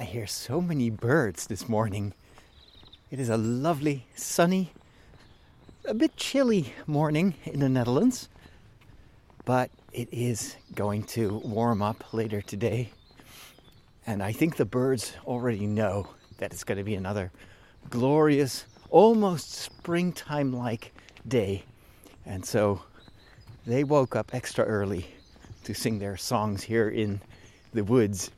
I hear so many birds this morning. It is a lovely, sunny, a bit chilly morning in the Netherlands, but it is going to warm up later today. And I think the birds already know that it's going to be another glorious, almost springtime like day. And so they woke up extra early to sing their songs here in the woods.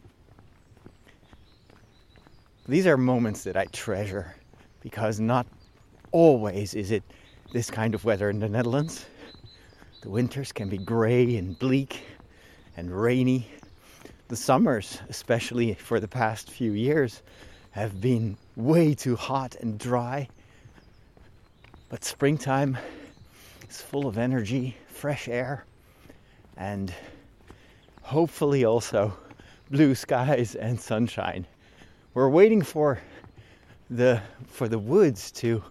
These are moments that I treasure because not always is it this kind of weather in the Netherlands. The winters can be grey and bleak and rainy. The summers, especially for the past few years, have been way too hot and dry. But springtime is full of energy, fresh air, and hopefully also blue skies and sunshine. We're waiting for the for the woods to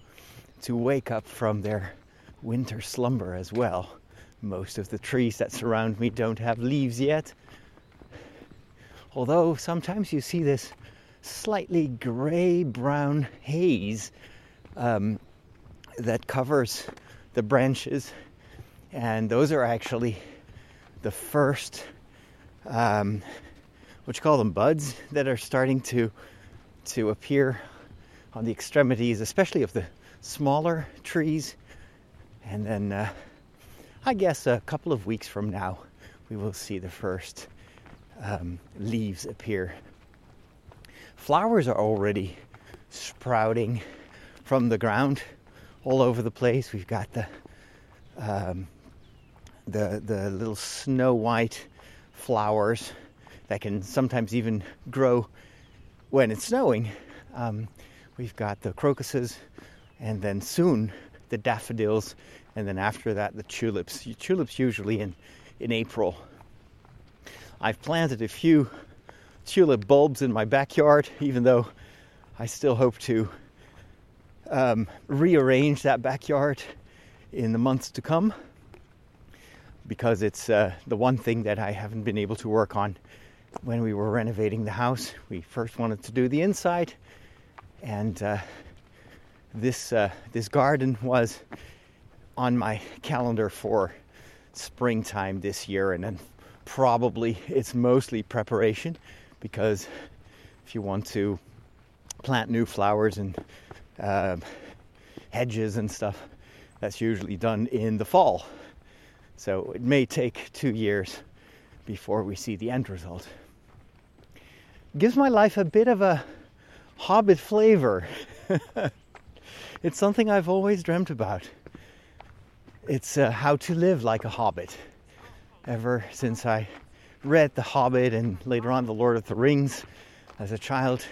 to wake up from their winter slumber as well. Most of the trees that surround me don't have leaves yet. Although sometimes you see this slightly gray brown haze um, that covers the branches, and those are actually the first um, what you call them buds that are starting to to appear on the extremities, especially of the smaller trees. And then uh, I guess a couple of weeks from now, we will see the first um, leaves appear. Flowers are already sprouting from the ground all over the place. We've got the um, the the little snow white flowers that can sometimes even grow when it's snowing. Um, we've got the crocuses, and then soon the daffodils, and then after that the tulips. Tulips usually in in April. I've planted a few tulip bulbs in my backyard, even though I still hope to um, rearrange that backyard in the months to come because it's uh, the one thing that I haven't been able to work on when we were renovating the house. We first wanted to do the inside, and uh, this uh, this garden was on my calendar for springtime this year, and then probably it's mostly preparation because if you want to plant new flowers and uh, hedges and stuff, that's usually done in the fall. So it may take two years before we see the end result. Gives my life a bit of a hobbit flavor. it's something I've always dreamt about. It's uh, how to live like a hobbit. Ever since I read The Hobbit and later on The Lord of the Rings as a child,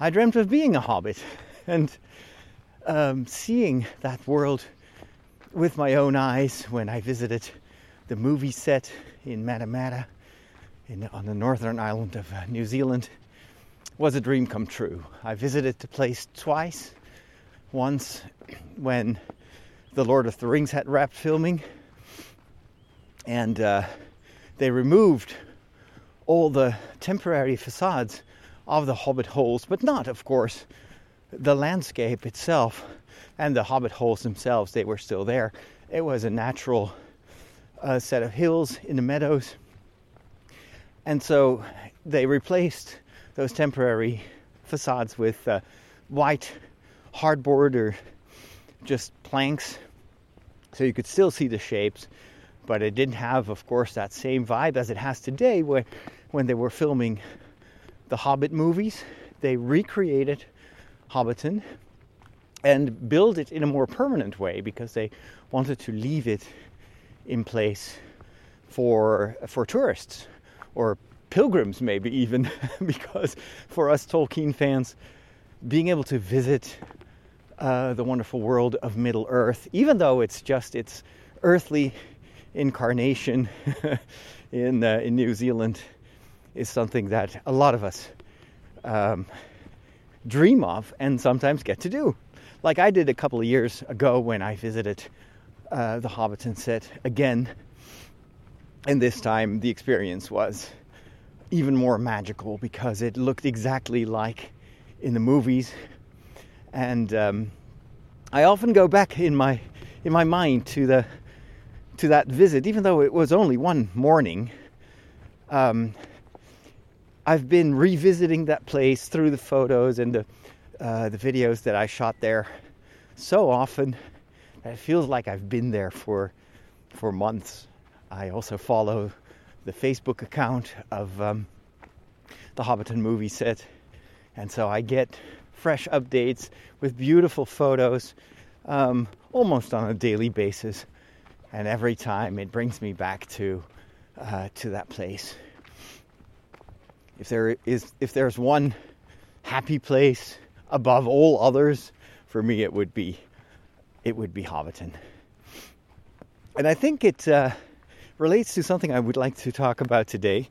I dreamt of being a hobbit and um, seeing that world with my own eyes when I visited the movie set in Matamata in, on the northern island of uh, New Zealand was a dream come true. I visited the place twice. Once when The Lord of the Rings had wrapped filming, and uh, they removed all the temporary facades of the hobbit holes, but not, of course, the landscape itself and the hobbit holes themselves. They were still there. It was a natural uh, set of hills in the meadows. And so they replaced those temporary facades with uh, white hardboard or just planks so you could still see the shapes but it didn't have, of course, that same vibe as it has today where, when they were filming the Hobbit movies. They recreated Hobbiton and built it in a more permanent way because they wanted to leave it in place for for tourists or pilgrims maybe even because for us Tolkien fans being able to visit uh, the wonderful world of Middle Earth even though it's just its earthly incarnation in uh, in New Zealand is something that a lot of us um, dream of and sometimes get to do. Like I did a couple of years ago when I visited uh, the Hobbiton set again, and this time the experience was even more magical because it looked exactly like in the movies. And um, I often go back in my in my mind to the to that visit, even though it was only one morning. Um, I've been revisiting that place through the photos and the uh, the videos that I shot there so often that it feels like I've been there for for months. I also follow the Facebook account of um, the Hobbiton movie set, and so I get fresh updates with beautiful photos um, almost on a daily basis. And every time it brings me back to uh, to that place. If there is if there's one happy place above all others, for me it would be it would be Hobbiton. And I think it uh, relates to something I would like to talk about today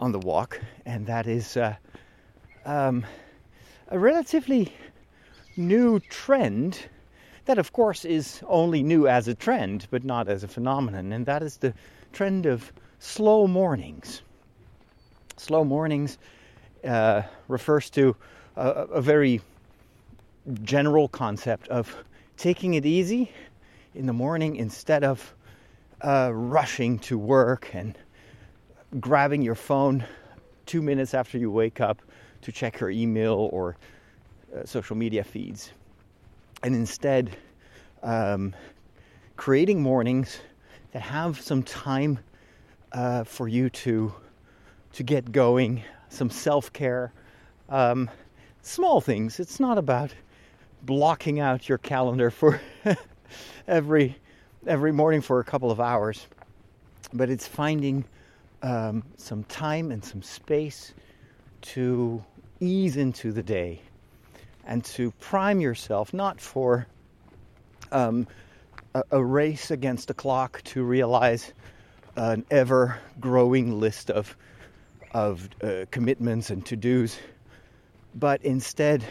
on the walk, and that is uh, um, a relatively new trend that, of course, is only new as a trend, but not as a phenomenon, and that is the trend of slow mornings. Slow mornings uh, refers to a, a very general concept of taking it easy in the morning instead of uh, rushing to work and grabbing your phone two minutes after you wake up to check your email or uh, social media feeds. And instead, um, creating mornings that have some time uh, for you to to get going, some self care, um, small things. It's not about blocking out your calendar for every every morning for a couple of hours, but it's finding um, some time and some space to ease into the day and to prime yourself not for um, a, a, race against the clock to realize an ever growing list of of uh, commitments and to dos, but instead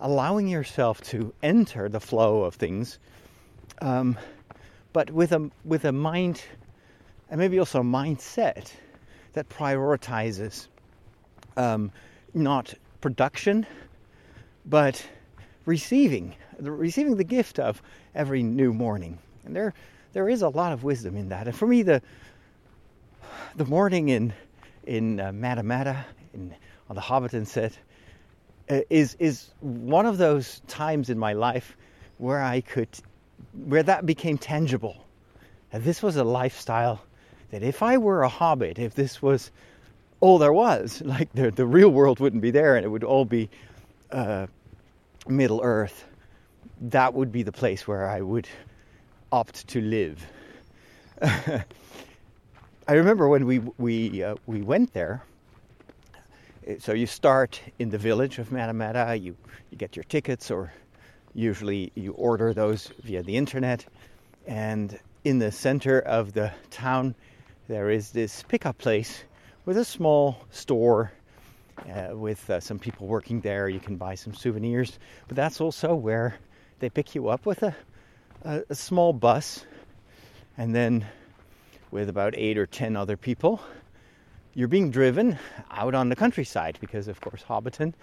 allowing yourself to enter the flow of things, um, but with a with a mind and maybe also a mindset that prioritizes um, not production, but receiving, receiving the gift of every new morning. And there, there is a lot of wisdom in that. And for me, the the morning in in uh, Matamata, in, on the Hobbiton set, uh, is is one of those times in my life where I could, where that became tangible. And this was a lifestyle that if I were a hobbit, if this was all there was, like the, the real world wouldn't be there and it would all be uh, Middle Earth, that would be the place where I would opt to live. I remember when we we uh, we went there. So you start in the village of Matamata. You you get your tickets, or usually you order those via the internet. And in the center of the town, there is this pickup place with a small store uh, with uh, some people working there. You can buy some souvenirs, but that's also where they pick you up with a, a, a small bus, and then with about eight or ten other people, you're being driven out on the countryside because, of course, Hobbiton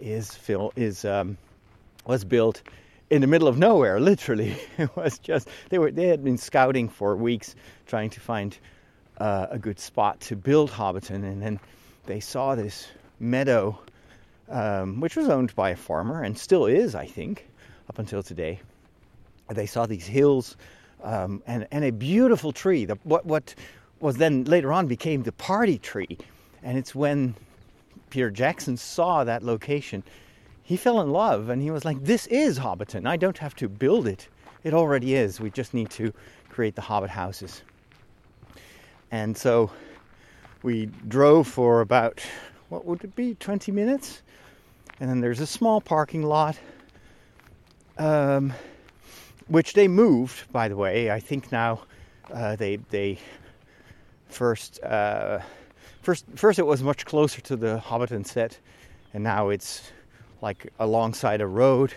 is is um, was built in the middle of nowhere. Literally, it was just they were they had been scouting for weeks trying to find uh, a good spot to build Hobbiton, and then they saw this meadow, um, which was owned by a farmer and still is, I think, up until today. They saw these hills um, and, and a beautiful tree. The, what what was then later on became the party tree, and it's when Peter Jackson saw that location, he fell in love, and he was like, "This is Hobbiton. I don't have to build it; it already is. We just need to create the Hobbit houses." And so we drove for about, what would it be, 20 minutes? And then there's a small parking lot, um, which they moved, by the way. I think now uh, they, they first, uh, first, first it was much closer to the Hobbiton set, and now it's like alongside a road,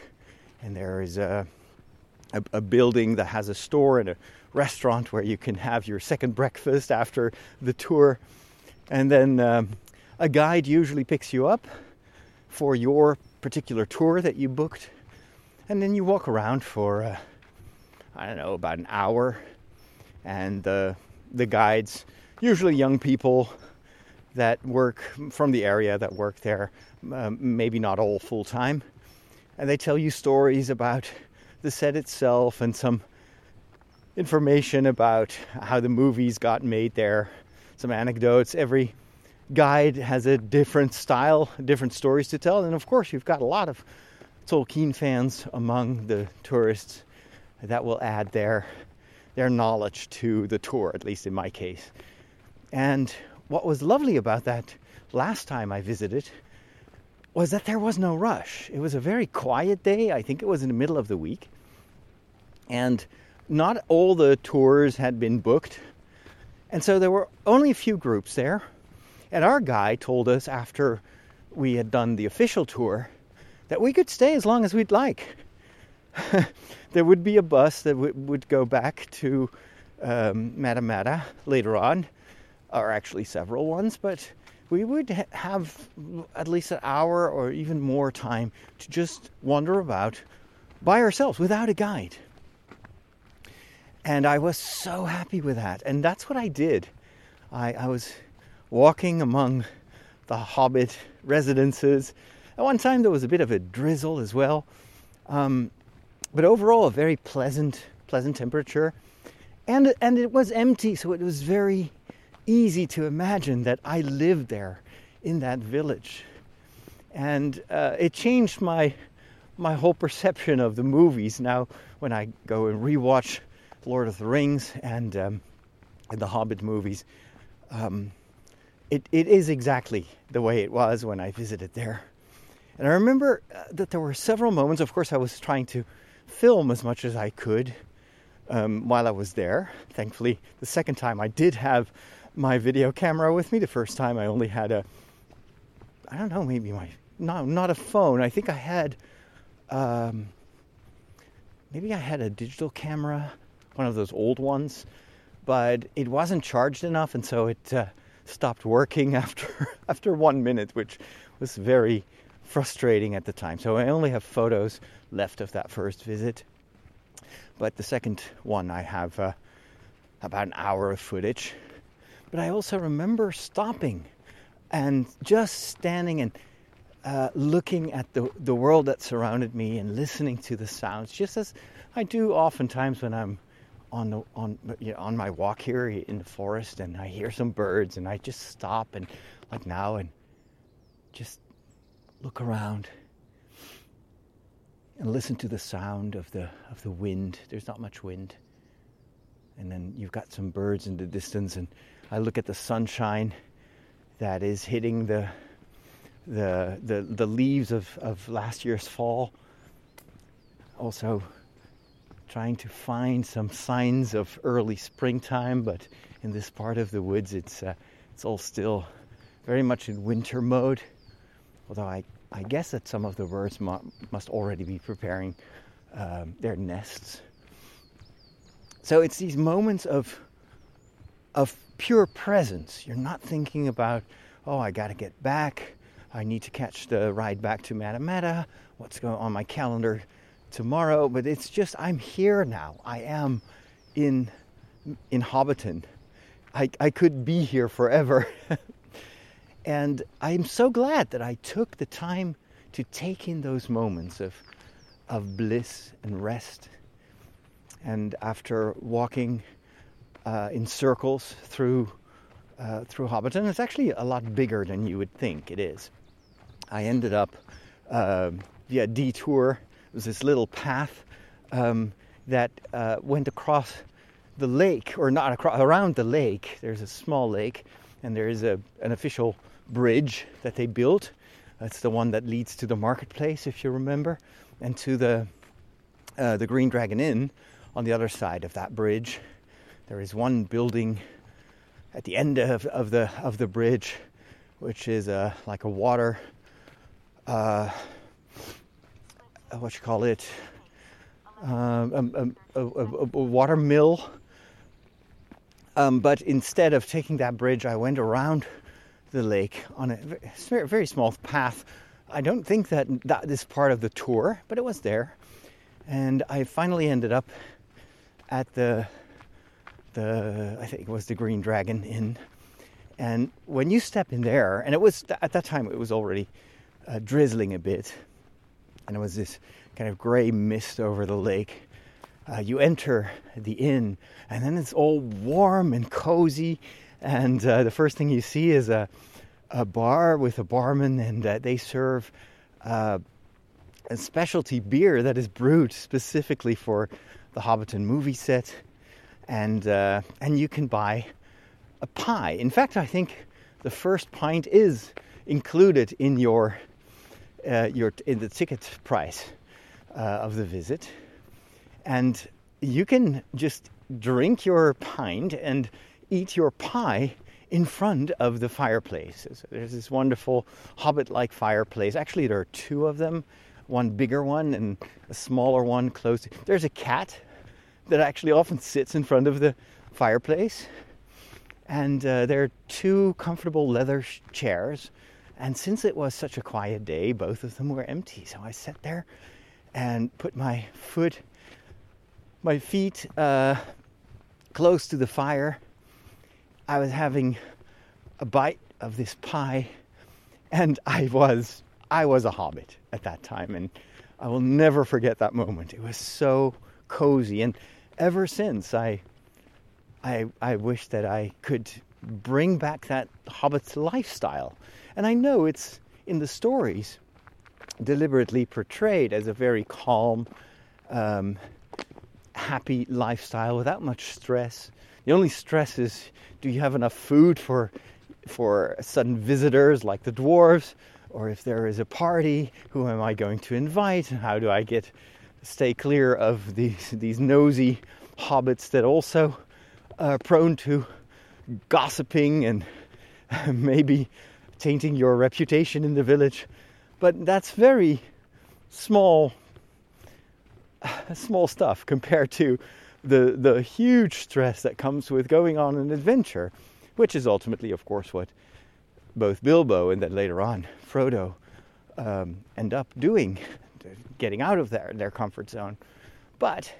and there is a, a, a building that has a store and a restaurant where you can have your second breakfast after the tour. And then um, a guide usually picks you up for your particular tour that you booked. And then you walk around for, uh, I don't know, about an hour. And uh, the guides, usually young people that work from the area that work there, um, maybe not all full time, and they tell you stories about the set itself and some information about how the movies got made there, some anecdotes. Every guide has a different style, different stories to tell, and of course, you've got a lot of Tolkien fans among the tourists that will add their their knowledge to the tour, at least in my case. And what was lovely about that last time I visited was that there was no rush. It was a very quiet day. I think it was in the middle of the week. And not all the tours had been booked. And so there were only a few groups there. And our guy told us after we had done the official tour that we could stay as long as we'd like. there would be a bus that w- would go back to um, Matamata later on, or actually several ones, but we would ha- have at least an hour or even more time to just wander about by ourselves without a guide. And I was so happy with that. And that's what I did. I, I was walking among the Hobbit residences. At one time, there was a bit of a drizzle as well. Um, but overall, a very pleasant, pleasant temperature. And, and it was empty, so it was very easy to imagine that I lived there in that village. And uh, it changed my, my whole perception of the movies. Now, when I go and rewatch Lord of the Rings and, um, and the Hobbit movies, um, it, it is exactly the way it was when I visited there. And I remember uh, that there were several moments, of course, I was trying to film as much as I could um, while I was there. Thankfully, the second time I did have my video camera with me. The first time I only had a, I don't know, maybe my, no, not a phone. I think I had, um, maybe I had a digital camera, one of those old ones, but it wasn't charged enough, and so it uh, stopped working after after one minute, which was very frustrating at the time. So I only have photos left of that first visit. But the second one, I have uh, about an hour of footage. But I also remember stopping and just standing and uh, looking at the, the world that surrounded me and listening to the sounds, just as I do oftentimes when I'm on the, on you know, on my walk here in the forest and I hear some birds and I just stop and like now and just look around and listen to the sound of the of the wind. There's not much wind. And then you've got some birds in the distance and I look at the sunshine that is hitting the the the, the leaves of, of last year's fall. Also trying to find some signs of early springtime, but in this part of the woods it's uh, it's all still very much in winter mode. Although I, I guess that some of the birds mu- must already be preparing um, their nests. So it's these moments of of pure presence. You're not thinking about, oh, I got to get back. I need to catch the ride back to Matamata. What's going on my calendar tomorrow? But it's just I'm here now. I am in in Hobbiton. I, I could be here forever. and I'm so glad that I took the time to take in those moments of of bliss and rest. And after walking uh, in circles through uh, through Hobbiton. It's actually a lot bigger than you would think it is. I ended up uh, via detour. It was this little path um, that uh, went across the lake, or not across, around the lake. There's a small lake, and there is a, an official bridge that they built. That's the one that leads to the marketplace, if you remember, and to the uh, the Green Dragon Inn on the other side of that bridge. There is one building at the end of, of the of the bridge, which is a, like a water, uh, what you call it, um, a, a, a, water mill. Um, but instead of taking that bridge, I went around the lake on a very, very small path. I don't think that that is part of the tour, but it was there. And I finally ended up at the the I think it was the Green Dragon Inn. And when you step in there, and it was at that time it was already uh, drizzling a bit, and it was this kind of gray mist over the lake. Uh, you enter the inn, and then it's all warm and cozy. And uh, the first thing you see is a, a bar with a barman, and uh, they serve uh, a specialty beer that is brewed specifically for the Hobbiton movie set and uh, and you can buy a pie. In fact, I think the first pint is included in your uh, your in the ticket price uh, of the visit, and you can just drink your pint and eat your pie in front of the fireplace. So there's this wonderful hobbit-like fireplace. Actually, there are two of them, one bigger one and a smaller one close. There's a cat that actually often sits in front of the fireplace. And uh, there are two comfortable leather sh- chairs. And since it was such a quiet day, both of them were empty. So I sat there and put my foot, my feet uh, close to the fire. I was having a bite of this pie, and I was I was a hobbit at that time, and I will never forget that moment. It was so cozy. And ever since, I, I, I wish that I could bring back that hobbit's lifestyle. And I know it's in the stories deliberately portrayed as a very calm, um, happy lifestyle without much stress. The only stress is do you have enough food for for sudden visitors like the dwarves, or if there is a party, who am I going to invite? How do I get stay clear of these these nosy hobbits that also are prone to gossiping and maybe tainting your reputation in the village. But that's very small small stuff compared to the the huge stress that comes with going on an adventure, which is ultimately, of course, what both Bilbo and then later on Frodo um, end up doing getting out of their, their comfort zone. But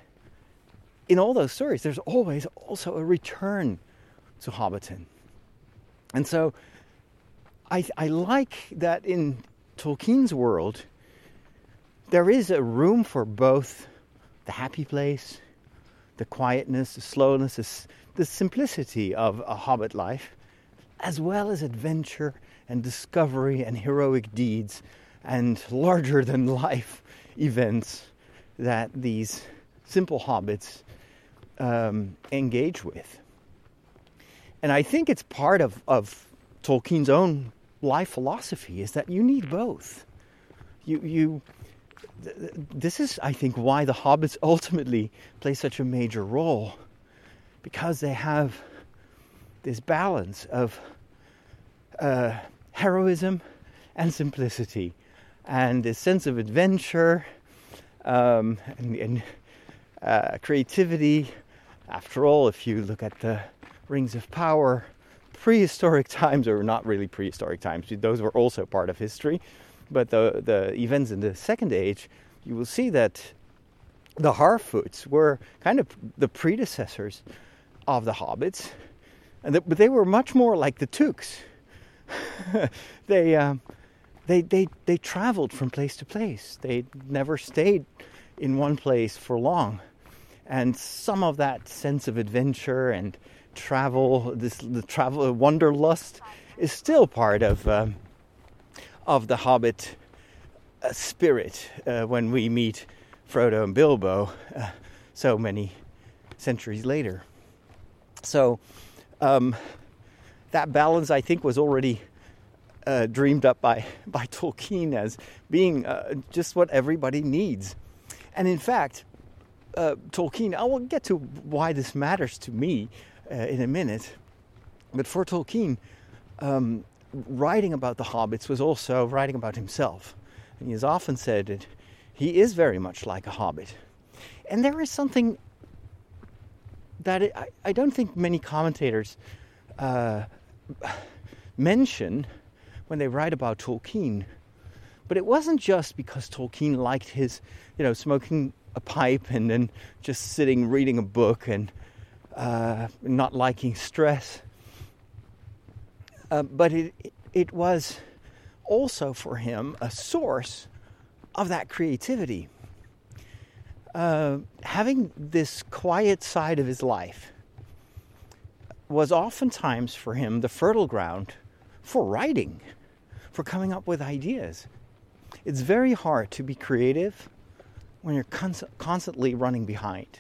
in all those stories, there's always also a return to Hobbiton. And so I, I like that in Tolkien's world, there is a room for both the happy place, the quietness, the slowness, the, the simplicity of a hobbit life, as well as adventure and discovery and heroic deeds and larger than life events that these simple hobbits um, engage with. And I think it's part of, of Tolkien's own life philosophy is that you need both. You, you, th- this is, I think, why the hobbits ultimately play such a major role, because they have this balance of uh, heroism and simplicity, and a sense of adventure um, and, and uh, creativity. After all, if you look at the Rings of Power, prehistoric times, or not really prehistoric times, those were also part of history, but the, the events in the Second Age, you will see that the Harfoots were kind of the predecessors of the Hobbits, and the, but they were much more like the Tooks. they um, they, they, they traveled from place to place. They never stayed in one place for long. And some of that sense of adventure and travel, this the travel wanderlust, is still part of um, of the Hobbit uh, spirit uh, when we meet Frodo and Bilbo uh, so many centuries later. So um, that balance, I think, was already uh, dreamed up by, by Tolkien as being uh, just what everybody needs. And in fact, uh, Tolkien, I will get to why this matters to me uh, in a minute, but for Tolkien, um, writing about the hobbits was also writing about himself. And he has often said that he is very much like a hobbit. And there is something that it, I, I, don't think many commentators uh, mention when they write about Tolkien. But it wasn't just because Tolkien liked his, you know, smoking a pipe and then just sitting reading a book and uh, not liking stress. Uh, but it, it was also for him a source of that creativity. Uh, having this quiet side of his life was oftentimes for him the fertile ground for writing, for coming up with ideas. It's very hard to be creative when you're cons- constantly running behind,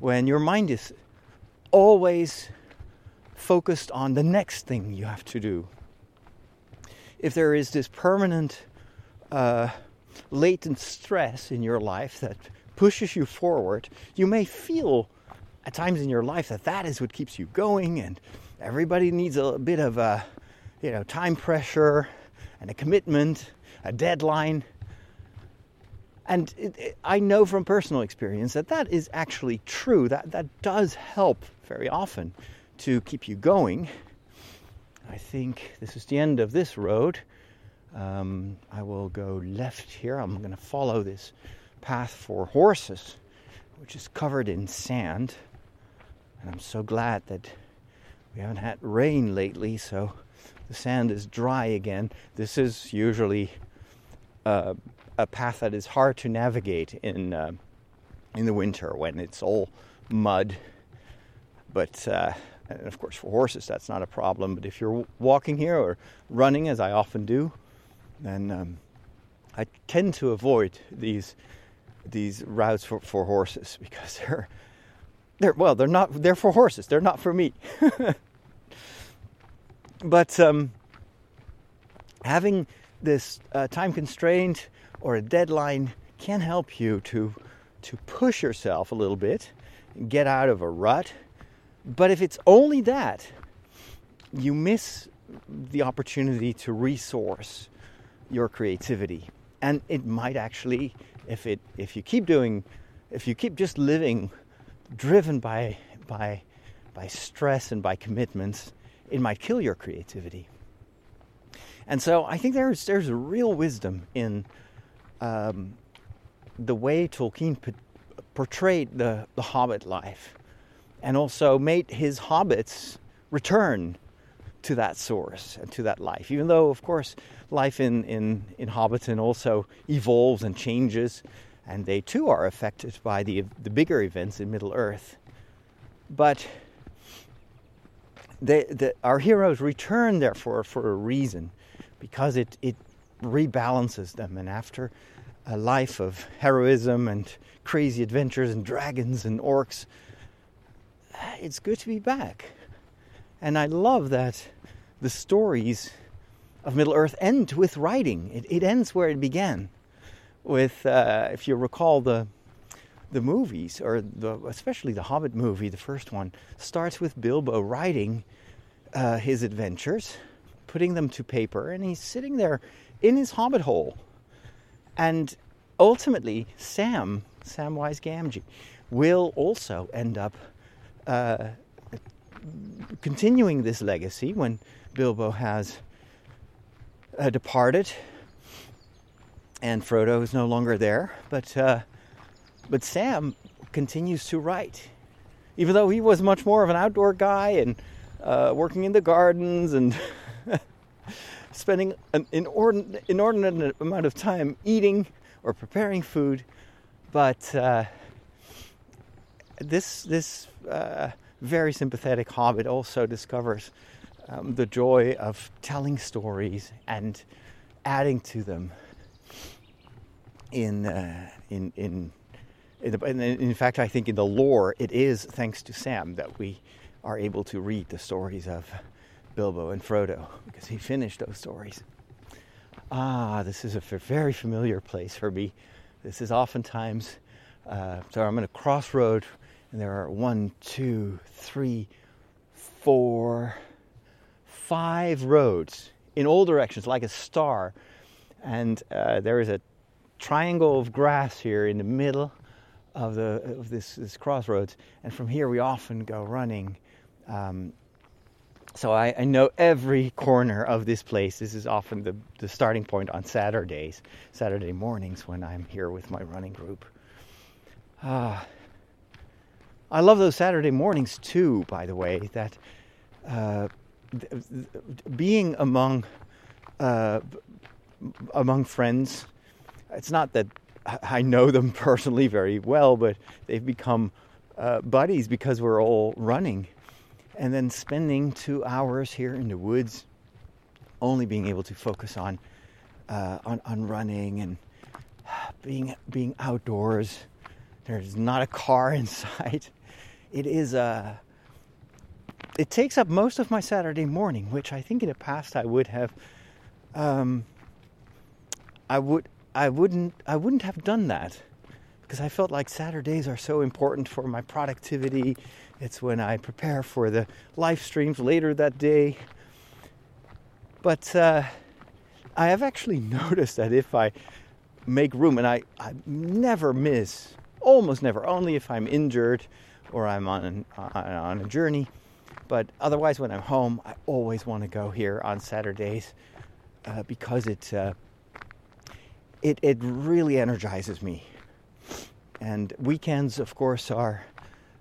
when your mind is always focused on the next thing you have to do. If there is this permanent uh, latent stress in your life that pushes you forward, you may feel at times in your life that that is what keeps you going, and everybody needs a bit of a, you know, time pressure and a commitment, a deadline. And it, it, I know from personal experience that that is actually true. That that does help very often to keep you going. I think this is the end of this road. Um, I will go left here. I'm going to follow this path for horses, which is covered in sand. And I'm so glad that we haven't had rain lately, so the sand is dry again. This is usually uh, a path that is hard to navigate in uh, in the winter when it's all mud. But uh, and of course, for horses, that's not a problem. But if you're walking here or running, as I often do, then um, I tend to avoid these these routes for, for horses because they're they're well they're not they're for horses they're not for me but um, having this uh, time constraint or a deadline can help you to to push yourself a little bit get out of a rut. But if it's only that you miss the opportunity to resource your creativity. And it might actually if it if you keep doing if you keep just living driven by by by stress and by commitments it might kill your creativity and so I think there's there's real wisdom in um, the way Tolkien portrayed the, the hobbit life and also made his hobbits return to that source and to that life. Even though, of course, life in, in, in Hobbiton also evolves and changes, and they too are affected by the, the bigger events in Middle Earth. But they, the, our heroes return, therefore, for a reason, because it, it rebalances them. And after a life of heroism and crazy adventures and dragons and orcs, it's good to be back. And I love that the stories of Middle Earth end with writing. It, it ends where it began, with uh, if you recall the the movies, or the, especially the Hobbit movie, the first one, starts with Bilbo writing uh, his adventures, putting them to paper, and he's sitting there in his Hobbit hole. And ultimately, Sam, Samwise Gamgee, will also end up uh, continuing this legacy when Bilbo has uh, departed and Frodo is no longer there. But uh, but Sam continues to write, even though he was much more of an outdoor guy and uh, working in the gardens and spending an inordinate, inordinate amount of time eating or preparing food. But uh, this this uh, very sympathetic hobbit also discovers um, the joy of telling stories and adding to them in uh, in in in, in, in, fact, I think in the lore, it is thanks to Sam that we are able to read the stories of Bilbo and Frodo because he finished those stories. Ah, this is a very familiar place for me. This is oftentimes, uh, so I'm in a crossroad and there are one, two, three, four, five roads in all directions, like a star. And uh, there is a triangle of grass here in the middle of the of this, this crossroads. And from here, we often go running um, so I, I, know every corner of this place. This is often the, the starting point on Saturdays, Saturday mornings when I'm here with my running group. Uh, I love those Saturday mornings too, by the way, that uh, th- th- being among uh, among friends, it's not that I know them personally very well, but they've become uh, buddies because we're all running and then spending two hours here in the woods, only being able to focus on uh, on, on running and being being outdoors. There's not a car in sight. It is a. Uh, it takes up most of my Saturday morning, which I think in the past I would have. Um, I would I wouldn't I wouldn't have done that because I felt like Saturdays are so important for my productivity it's when I prepare for the live streams later that day. But uh, I have actually noticed that if I make room, and I, I never miss, almost never, only if I'm injured or I'm on, on a journey. But otherwise, when I'm home, I always want to go here on Saturdays uh, because it, uh, it it really energizes me. And weekends, of course, are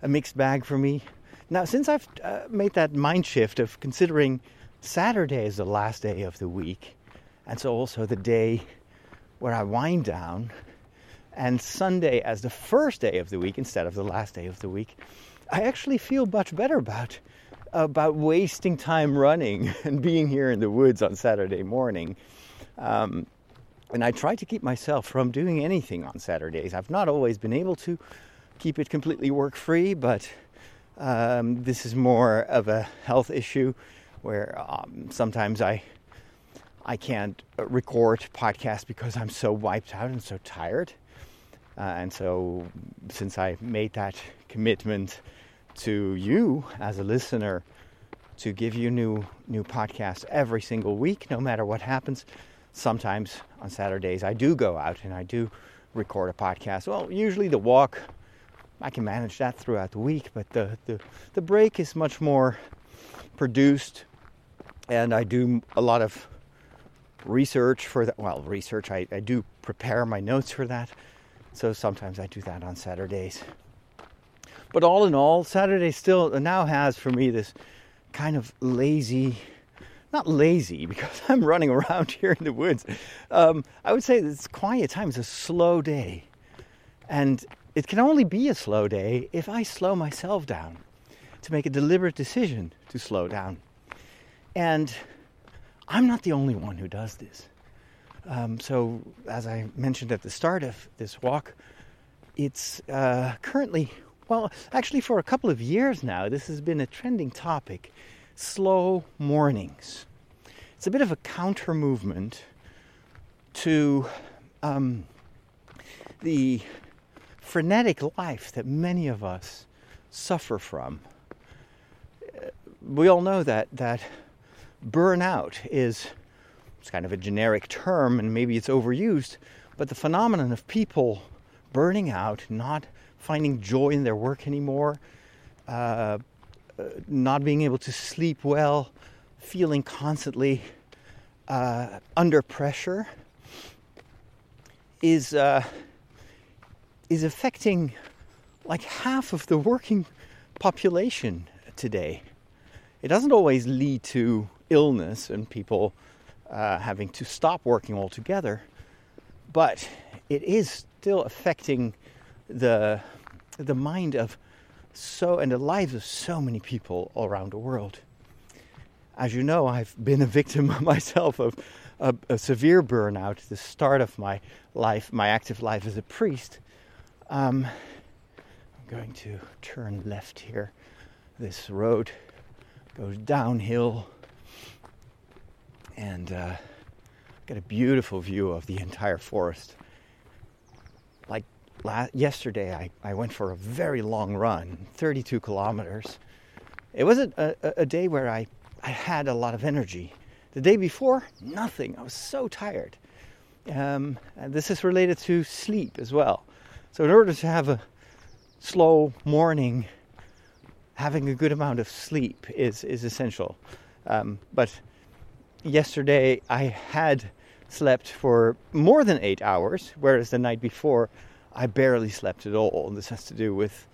a mixed bag for me. Now, since I've uh, made that mind shift of considering Saturday as the last day of the week, and so also the day where I wind down, and Sunday as the first day of the week instead of the last day of the week, I actually feel much better about about wasting time running and being here in the woods on Saturday morning. Um, and I try to keep myself from doing anything on Saturdays. I've not always been able to, keep it completely work free, but um, this is more of a health issue where um, sometimes I I can't record podcasts because I'm so wiped out and so tired. Uh, and so, since I made that commitment to you as a listener to give you new new podcasts every single week, no matter what happens, sometimes on Saturdays I do go out and I do record a podcast. Well, usually the walk I can manage that throughout the week, but the, the, the break is much more produced, and I do a lot of research for that. Well, research, I, I do prepare my notes for that, so sometimes I do that on Saturdays. But all in all, Saturday still now has for me this kind of lazy, not lazy because I'm running around here in the woods. Um, I would say it's quiet time. It's a slow day. And it can only be a slow day if I slow myself down, to make a deliberate decision to slow down. And I'm not the only one who does this. Um, so, as I mentioned at the start of this walk, it's uh, currently, well, actually, for a couple of years now, this has been a trending topic slow mornings. It's a bit of a counter movement to um, the frenetic life that many of us suffer from. We all know that that burnout is it's kind of a generic term and maybe it's overused, but the phenomenon of people burning out, not finding joy in their work anymore, uh, not being able to sleep well, feeling constantly uh, under pressure, is uh, is affecting like half of the working population today. It doesn't always lead to illness and people uh, having to stop working altogether, but it is still affecting the the mind of so and the lives of so many people all around the world. As you know, I've been a victim myself of a, a severe burnout at the start of my life, my active life as a priest, um, I'm going to turn left here. This road goes downhill and uh, a beautiful view of the entire forest. Like yesterday, I, I went for a very long run, 32 kilometers. It wasn't a, a day where I, I had a lot of energy. The day before, nothing. I was so tired. Um, and this is related to sleep as well. So, in order to have a slow morning, having a good amount of sleep is is essential. Um, but yesterday I had slept for more than eight hours, whereas the night before I barely slept at all. And this has to do with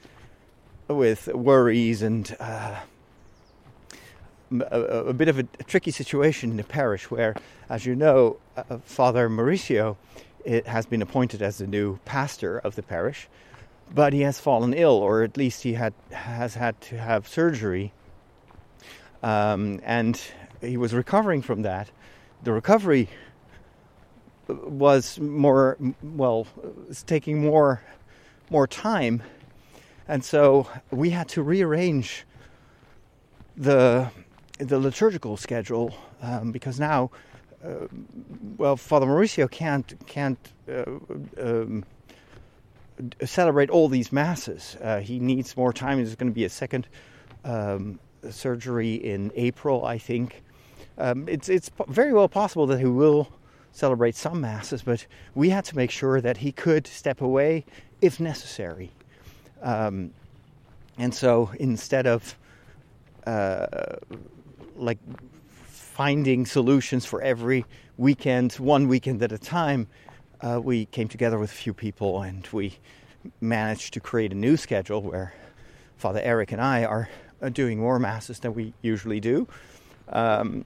with worries and uh, a, a, bit of a, a, tricky situation in the parish where, as you know, uh, Father Mauricio it has been appointed as the new pastor of the parish, but he has fallen ill, or at least he had has had to have surgery, um, and he was recovering from that. The recovery was more well, it's taking more more time, and so we had to rearrange the the liturgical schedule um, because now, uh, well, Father Mauricio can't can't uh, um, celebrate all these masses. Uh, he needs more time. There's going to be a second um, surgery in April, I think. Um, it's it's very well possible that he will celebrate some masses, but we had to make sure that he could step away if necessary. Um, and so instead of uh, like finding solutions for every weekend, one weekend at a time, uh, we came together with a few people and we managed to create a new schedule where Father Eric and I are doing more masses than we usually do. Um,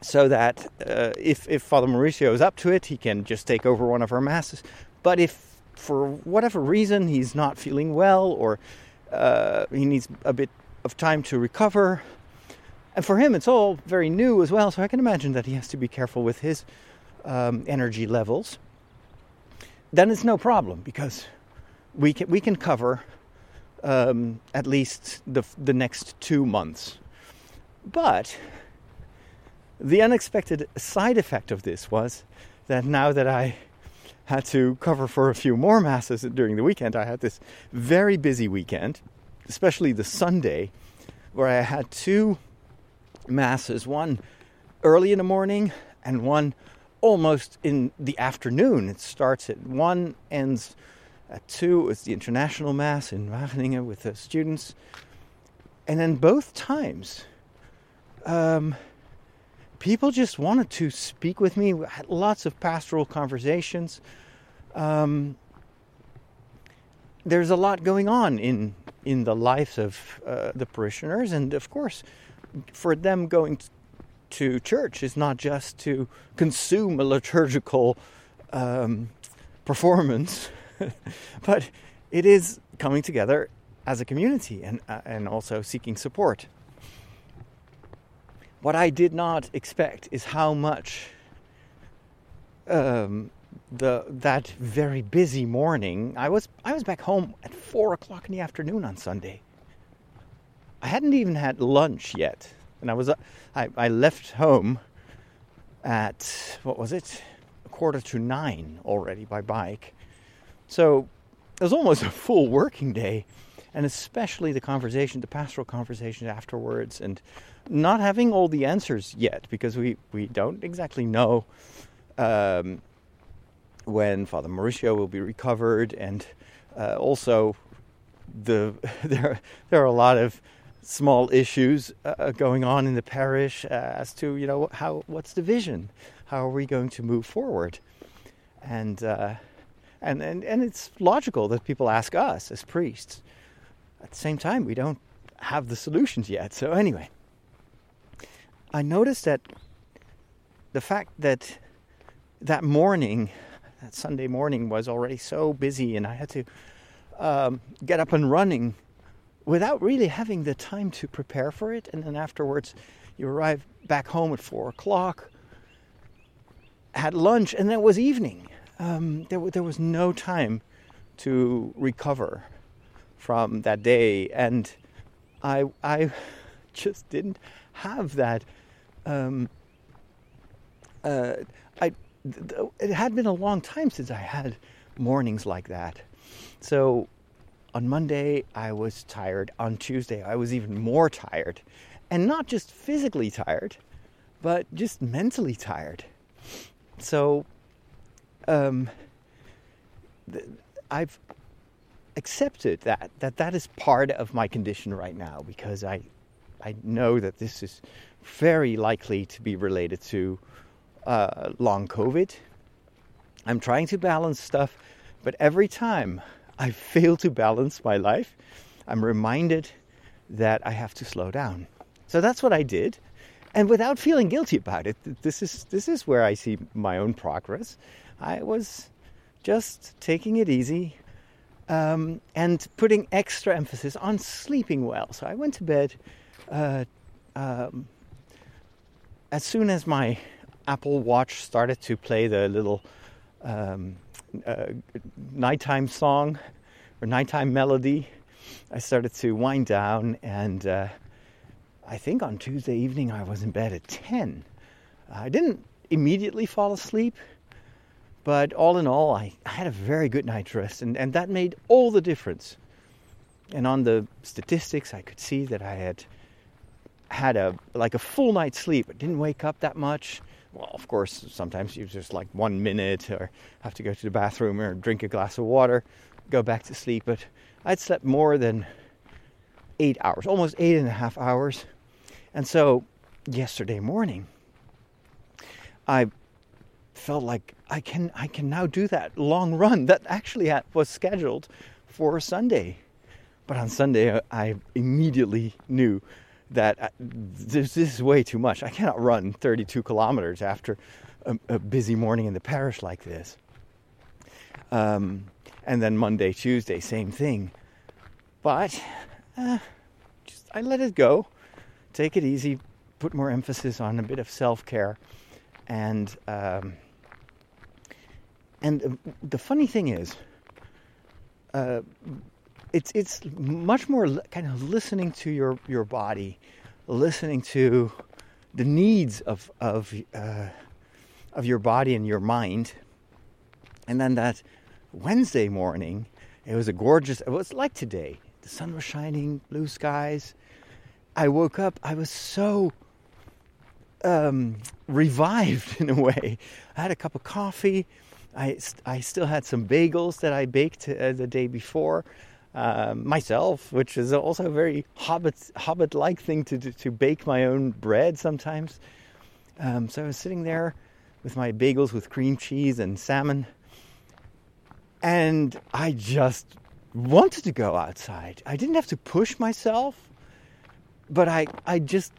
so that uh, if, if Father Mauricio is up to it, he can just take over one of our masses. But if for whatever reason he's not feeling well or uh, he needs a bit of time to recover, and for him, it's all very new as well, so I can imagine that he has to be careful with his um, energy levels. Then it's no problem because we can, we can cover um, at least the, the next two months. But the unexpected side effect of this was that now that I had to cover for a few more masses during the weekend, I had this very busy weekend, especially the Sunday, where I had two masses, one early in the morning and one almost in the afternoon. It starts at 1, ends at 2. It's the international mass in Wageningen with the students. And then both times, um, people just wanted to speak with me. We had lots of pastoral conversations. Um, there's a lot going on in in the lives of uh, the parishioners, and of course, for them going to church is not just to consume a liturgical um, performance, but it is coming together as a community and uh, and also seeking support. What I did not expect is how much um, the that very busy morning. I was I was back home at four o'clock in the afternoon on Sunday. I hadn't even had lunch yet, and I was I, I left home at what was it, a quarter to nine already by bike. So it was almost a full working day, and especially the conversation, the pastoral conversation afterwards, and not having all the answers yet because we we don't exactly know. Um, when Father Mauricio will be recovered, and uh, also the there there are a lot of small issues uh, going on in the parish uh, as to you know how what's the vision, how are we going to move forward, and uh, and and and it's logical that people ask us as priests. At the same time, we don't have the solutions yet. So anyway, I noticed that the fact that that morning, that Sunday morning was already so busy, and I had to um, get up and running without really having the time to prepare for it. And then afterwards, you arrive back home at four o'clock, had lunch, and then it was evening. Um, there, there was no time to recover from that day, and I, I just didn't have that. Um, uh, I, it had been a long time since I had mornings like that. So on Monday, I was tired. On Tuesday, I was even more tired. And not just physically tired, but just mentally tired. So, um, I've accepted that that that is part of my condition right now because I I know that this is very likely to be related to uh, long COVID. I'm trying to balance stuff, but every time I fail to balance my life, I'm reminded that I have to slow down. So that's what I did, and without feeling guilty about it. This is this is where I see my own progress. I was just taking it easy um, and putting extra emphasis on sleeping well. So I went to bed uh, um, as soon as my Apple Watch started to play the little um, uh, nighttime song or nighttime melody. I started to wind down, and uh, I think on Tuesday evening I was in bed at 10. I didn't immediately fall asleep, but all in all, I, I had a very good night's rest, and, and that made all the difference. And on the statistics, I could see that I had had a like a full night's sleep. Didn't wake up that much. Well, of course, sometimes you just like one minute or have to go to the bathroom or drink a glass of water, go back to sleep. But I'd slept more than eight hours, almost eight and a half hours. And so yesterday morning, I felt like I can I can now do that long run that actually was scheduled for Sunday. But on Sunday, I immediately knew that uh, this, this is way too much. I cannot run 32 kilometers after a, a busy morning in the parish like this. Um, and then Monday, Tuesday, same thing. But uh, just, I let it go, take it easy, put more emphasis on a bit of self care, and um, and the funny thing is, uh, it's it's much more kind of listening to your your body, listening to the needs of of uh, of your body and your mind. And then that Wednesday morning, it was a gorgeous. It was like today. The sun was shining, blue skies. I woke up. I was so um, revived in a way. I had a cup of coffee. I, I still had some bagels that I baked uh, the day before uh, myself, which is also a very hobbit hobbit like thing to, to, bake my own bread sometimes. Um, so I was sitting there with my bagels with cream cheese and salmon, and I just wanted to go outside. I didn't have to push myself, but I I just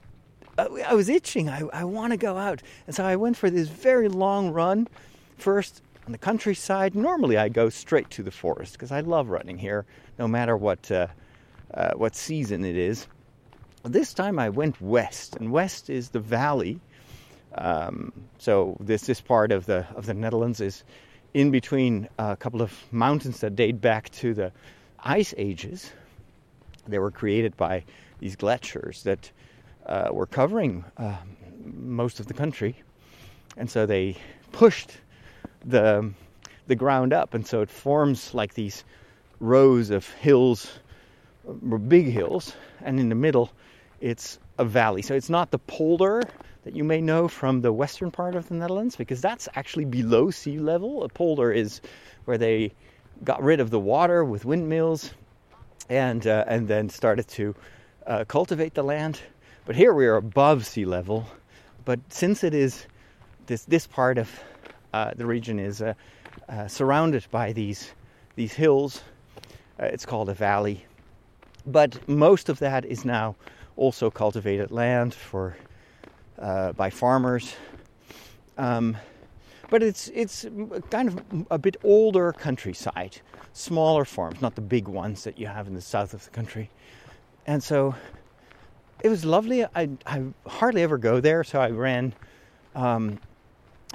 I was itching. I, I want to go out. And so I went for this very long run. First on the countryside, normally I go straight to the forest because I love running here, no matter what uh, uh, what season it is. This time I went west, and west is the valley. Um, so this this part of the of the Netherlands is in between a couple of mountains that date back to the ice ages. They were created by these glaciers that uh, were covering uh, most of the country, and so they pushed the the ground up, and so it forms like these rows of hills, big hills, and in the middle, it's a valley. So it's not the polder that you may know from the western part of the Netherlands, because that's actually below sea level. A polder is where they got rid of the water with windmills, and uh, and then started to uh, cultivate the land. But here we are above sea level. But since it is this this part of uh, the region is uh, uh, surrounded by these these hills. Uh, it's called a valley, but most of that is now also cultivated land for by farmers. Um, but it's it's kind of a bit older countryside, smaller farms, not the big ones that you have in the south of the country, and so it was lovely. I I hardly ever go there, so I ran um,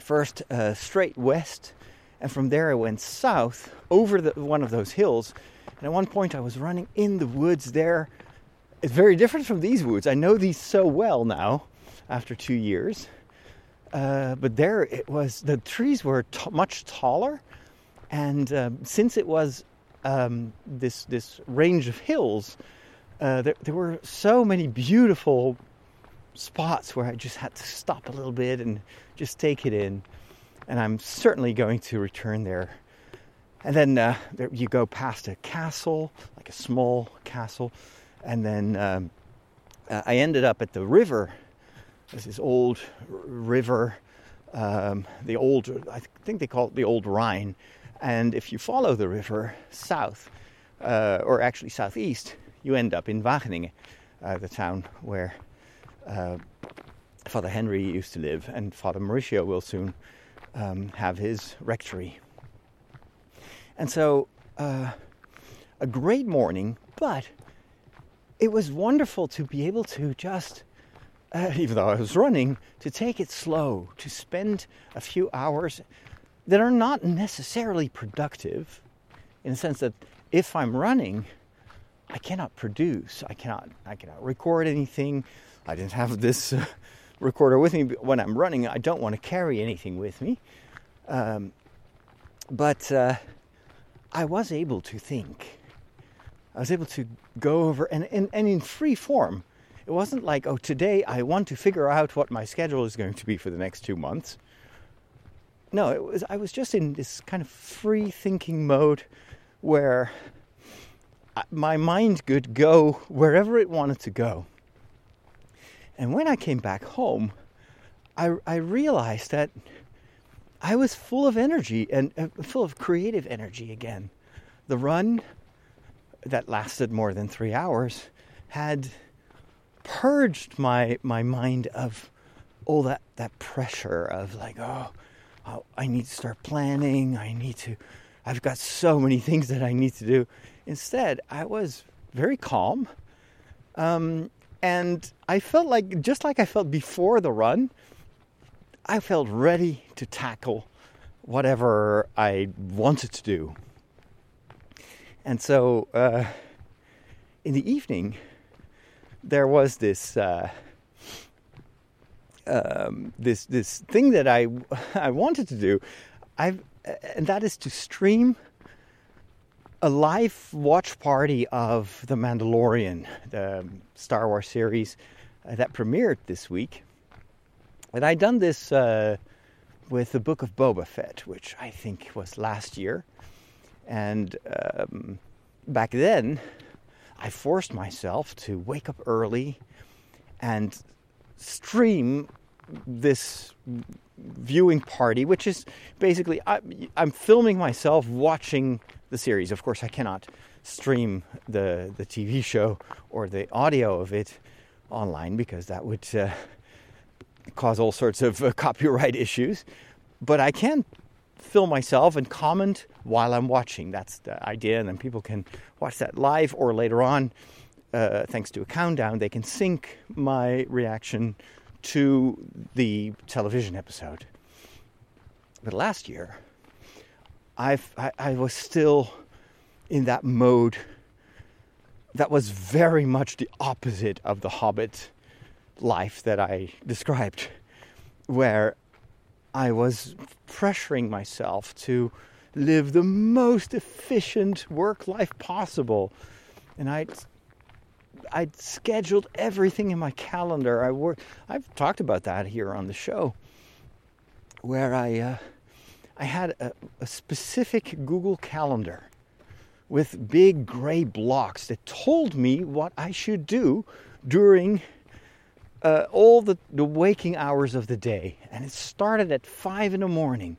first uh, straight west, and from there I went south over the, one of those hills. And at one point I was running in the woods there. It's very different from these woods. I know these so well now after two years. Uh, but there it was, the trees were t- much taller. And um, since it was um, this, this range of hills, uh, there, there were so many beautiful spots where I just had to stop a little bit and just take it in. And I'm certainly going to return there And then uh, there, you go past a castle, like a small castle, and then um, uh, I ended up at the river. There's this old r- river, um, the old, I think they call it the Old Rhine. And if you follow the river south, uh, or actually southeast, you end up in Wageningen, uh, the town where uh, Father Henry used to live, and Father Mauricio will soon um, have his rectory. And so, uh, a great morning, but it was wonderful to be able to just, uh, even though I was running, to take it slow, to spend a few hours that are not necessarily productive, in the sense that if I'm running, I cannot produce, I cannot, I cannot record anything. I didn't have this uh, recorder with me when I'm running. I don't want to carry anything with me. Um, but uh, I was able to think. I was able to go over and, and, and in free form. It wasn't like, oh, today I want to figure out what my schedule is going to be for the next two months. No, it was I was just in this kind of free thinking mode where my mind could go wherever it wanted to go. And when I came back home, I, I realized that I was full of energy and uh, full of creative energy again. The run that lasted more than three hours had purged my my mind of all that that pressure of like oh, oh I need to start planning. I need to I've got so many things that I need to do. Instead I was very calm. Um, and I felt like just like I felt before the run I felt ready to tackle whatever I wanted to do. And so uh, in the evening, there was this uh, um, this this thing that I I wanted to do, I've and that is to stream a live watch party of The Mandalorian, the Star Wars series uh, that premiered this week. And I'd done this uh, with the Book of Boba Fett, which I think was last year. And um, back then, I forced myself to wake up early and stream this viewing party, which is basically I, am filming myself watching the series. Of course, I cannot stream the the TV show or the audio of it online because that would uh, cause all sorts of uh, copyright issues, but I can film myself and comment while I'm watching. That's the idea, and then people can watch that live or later on. Uh, thanks to a countdown, they can sync my reaction to the television episode. But last year, I've, I, I was still in that mode that was very much the opposite of the Hobbit life that I described, where I was pressuring myself to live the most efficient work life possible. And I'd I'd scheduled everything in my calendar. I work. I've talked about that here on the show, where I uh, I had a, a specific Google Calendar with big gray blocks that told me what I should do during uh, all the, the waking hours of the day. And it started at five in the morning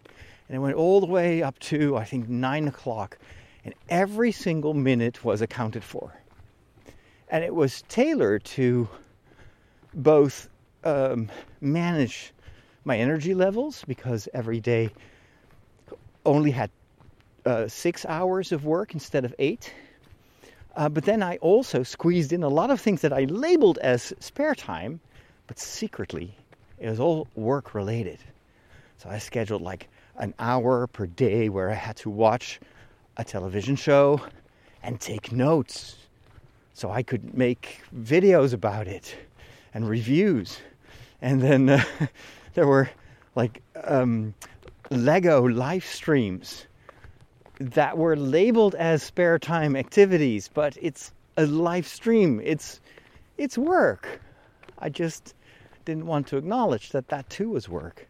and it went all the way up to, I think, nine o'clock. And every single minute was accounted for. And it was tailored to both um, manage my energy levels because every day only had uh, six hours of work instead of eight. Uh, but then I also squeezed in a lot of things that I labeled as spare time but secretly, it was all work related. So I scheduled like an hour per day where I had to watch a television show and take notes so I could make videos about it and reviews. And then uh, there were like um, Lego live streams that were labeled as spare time activities, but it's a live stream. It's it's work. I just didn't want to acknowledge that that too was work.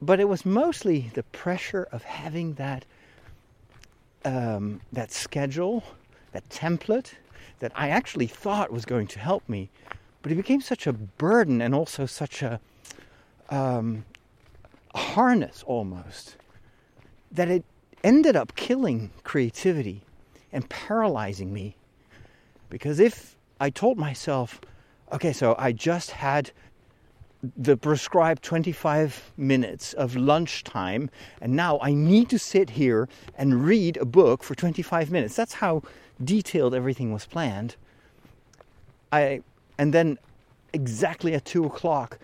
But it was mostly the pressure of having that um, that schedule, that template that I actually thought was going to help me, but it became such a burden and also such a, um, a harness almost that it ended up killing creativity and paralyzing me. Because if I told myself, okay, so I just had the prescribed 25 minutes of lunchtime, and now I need to sit here and read a book for 25 minutes. That's how detailed everything was planned. I and then exactly at two o'clock,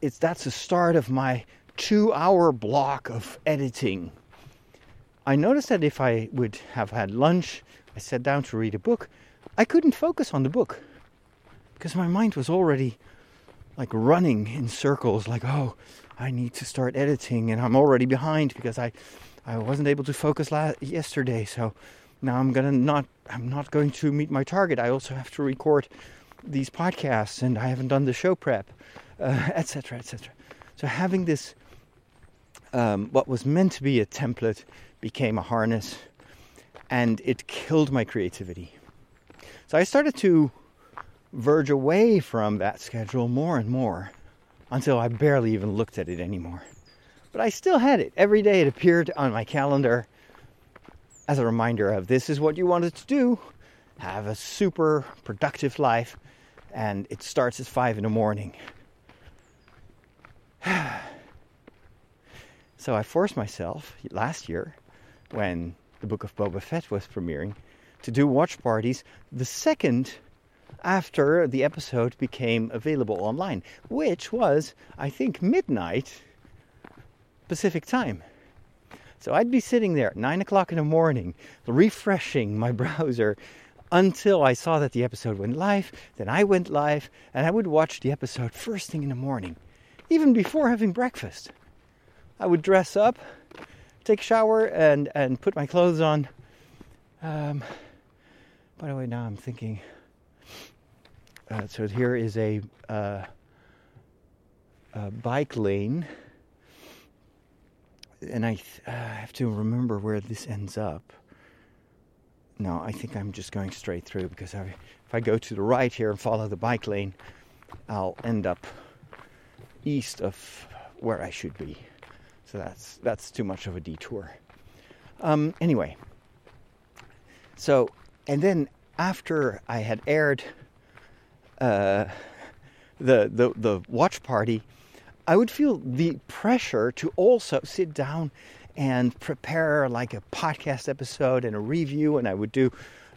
it's that's the start of my two-hour block of editing. I noticed that if I would have had lunch, I sat down to read a book, I couldn't focus on the book because my mind was already like running in circles like oh i need to start editing and i'm already behind because i i wasn't able to focus last yesterday so now i'm gonna not i'm not going to meet my target i also have to record these podcasts and i haven't done the show prep etc uh, etc et so having this um, what was meant to be a template became a harness and it killed my creativity so i started to verge away from that schedule more and more until I barely even looked at it anymore. But I still had it. Every day it appeared on my calendar as a reminder of this is what you wanted to do. Have a super productive life. And it starts at 5 in the morning. so I forced myself last year when the book of Boba Fett was premiering to do watch parties the second after the episode became available online, which was, I think, midnight Pacific time. So I'd be sitting there at 9 o'clock in the morning, refreshing my browser until I saw that the episode went live. Then I went live, and I would watch the episode first thing in the morning, even before having breakfast. I would dress up, take a shower, and, and put my clothes on. Um, by the way, now I'm thinking uh, so here is a, uh, a, bike lane, and I, uh, have to remember where this ends up. No, I think I'm just going straight through because I, if I go to the right here and follow the bike lane, I'll end up east of where I should be. So that's that's too much of a detour. Um, anyway, so and then after I had aired uh, the, the the watch party, I would feel the pressure to also sit down and prepare like a podcast episode and a review, and I would do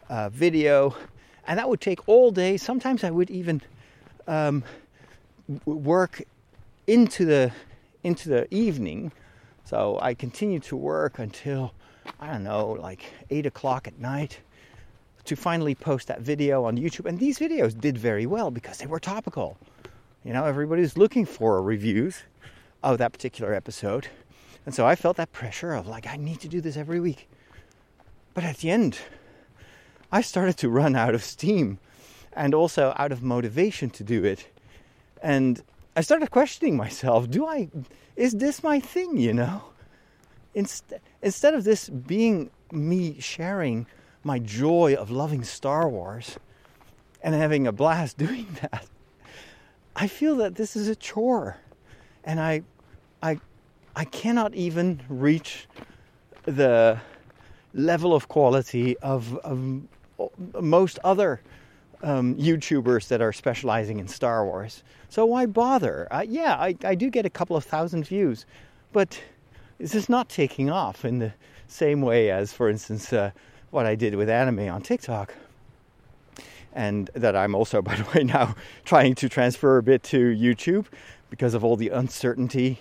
a video, and that would take all day. Sometimes I would even um, work into the into the evening. So I continued to work until I don't know, like eight o'clock at night to finally post that video on YouTube. And these videos did very well because they were topical. You know, everybody's looking for reviews of that particular episode. And so I felt that pressure of like, I need to do this every week. But at the end, I started to run out of steam and also out of motivation to do it. And I started questioning myself do I, is this my thing, you know? Inst- instead of this being me sharing my joy of loving Star Wars and having a blast doing that, I feel that this is a chore. And I I I cannot even reach the level of quality of, of most other um, YouTubers that are specializing in Star Wars. So why bother? Uh, yeah, I, I do get a couple of thousand views, but this is not taking off in the same way as, for instance, uh, what I did with anime on TikTok. And that I'm also, by the way, now trying to transfer a bit to YouTube because of all the uncertainty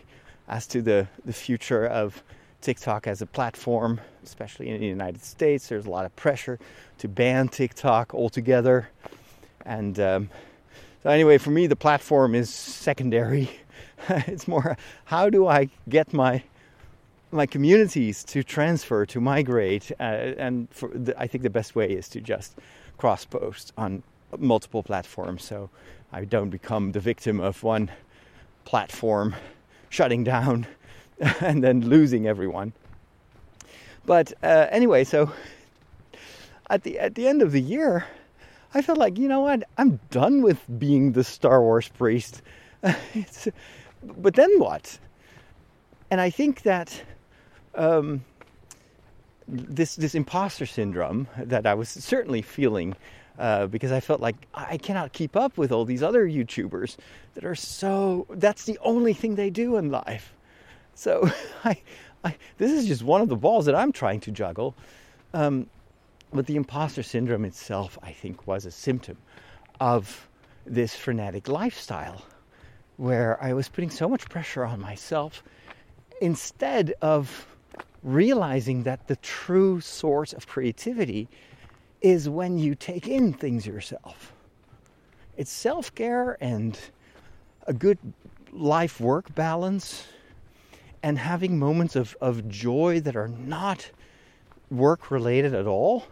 as to the, the future of TikTok as a platform, especially in the United States. There's a lot of pressure to ban TikTok altogether. And um, so, anyway, for me, the platform is secondary. it's more how do I get my my communities to transfer, to migrate, uh, and the, I think the best way is to just cross post on multiple platforms, so I don't become the victim of one platform shutting down and then losing everyone. But uh, anyway, so at the at the end of the year, I felt like you know what I'm done with being the Star Wars priest. but then what? And I think that um, this this imposter syndrome that I was certainly feeling uh, because I felt like I cannot keep up with all these other YouTubers that are so. That's the only thing they do in life. So I, I this is just one of the balls that I'm trying to juggle. Um, but the imposter syndrome itself, I think, was a symptom of this frenetic lifestyle where I was putting so much pressure on myself instead of realizing that the true source of creativity is when you take in things yourself. It's self care and a good life work balance and having moments of, of joy that are not work related at all,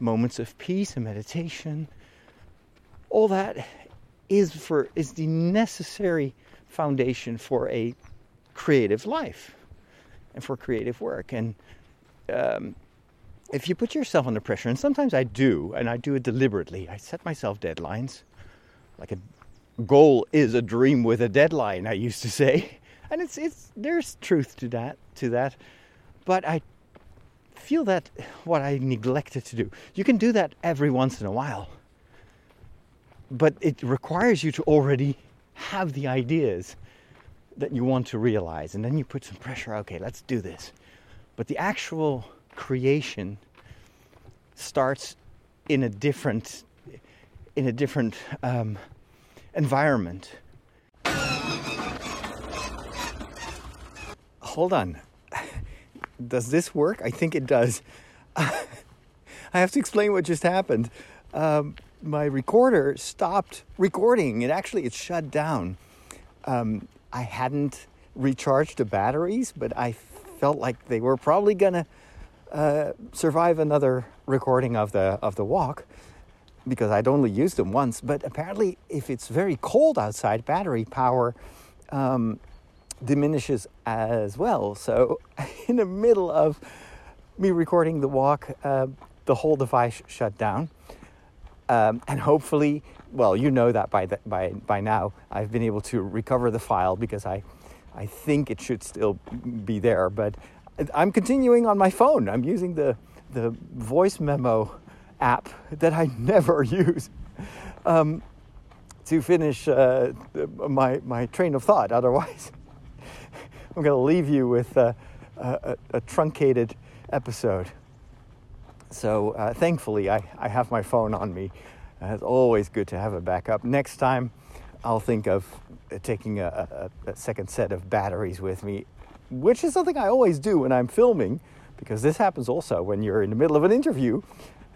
moments of peace and meditation. All that is for is the necessary foundation for a creative life and for creative work. And um, if you put yourself under pressure, and sometimes I do, and I do it deliberately, I set myself deadlines. Like a goal is a dream with a deadline, I used to say. And it's it's there's truth to that to that. But I feel that what I neglected to do. You can do that every once in a while. But it requires you to already have the ideas that you want to realize and then you put some pressure okay let's do this but the actual creation starts in a different in a different um, environment. Hold on. Does this work? I think it does. I have to explain what just happened. Um, my recorder stopped recording. It actually it shut down. Um, I hadn't recharged the batteries, but I felt like they were probably gonna uh, survive another recording of the of the walk because I'd only used them once. But apparently, if it's very cold outside, battery power um, diminishes as well. So, in the middle of me recording the walk, uh, the whole device shut down, um, and hopefully, well, you know that by the, by by now, I've been able to recover the file because I. I think it should still be there, but I'm continuing on my phone. I'm using the the voice memo app that I never use um, to finish uh, my my train of thought. Otherwise, I'm going to leave you with a, a, a truncated episode. So uh, thankfully, I, I have my phone on me. Uh, it's always good to have a backup. Next time, I'll think of taking a, a, a second set of batteries with me which is something I always do when I'm filming, because this happens also when you're in the middle of an interview.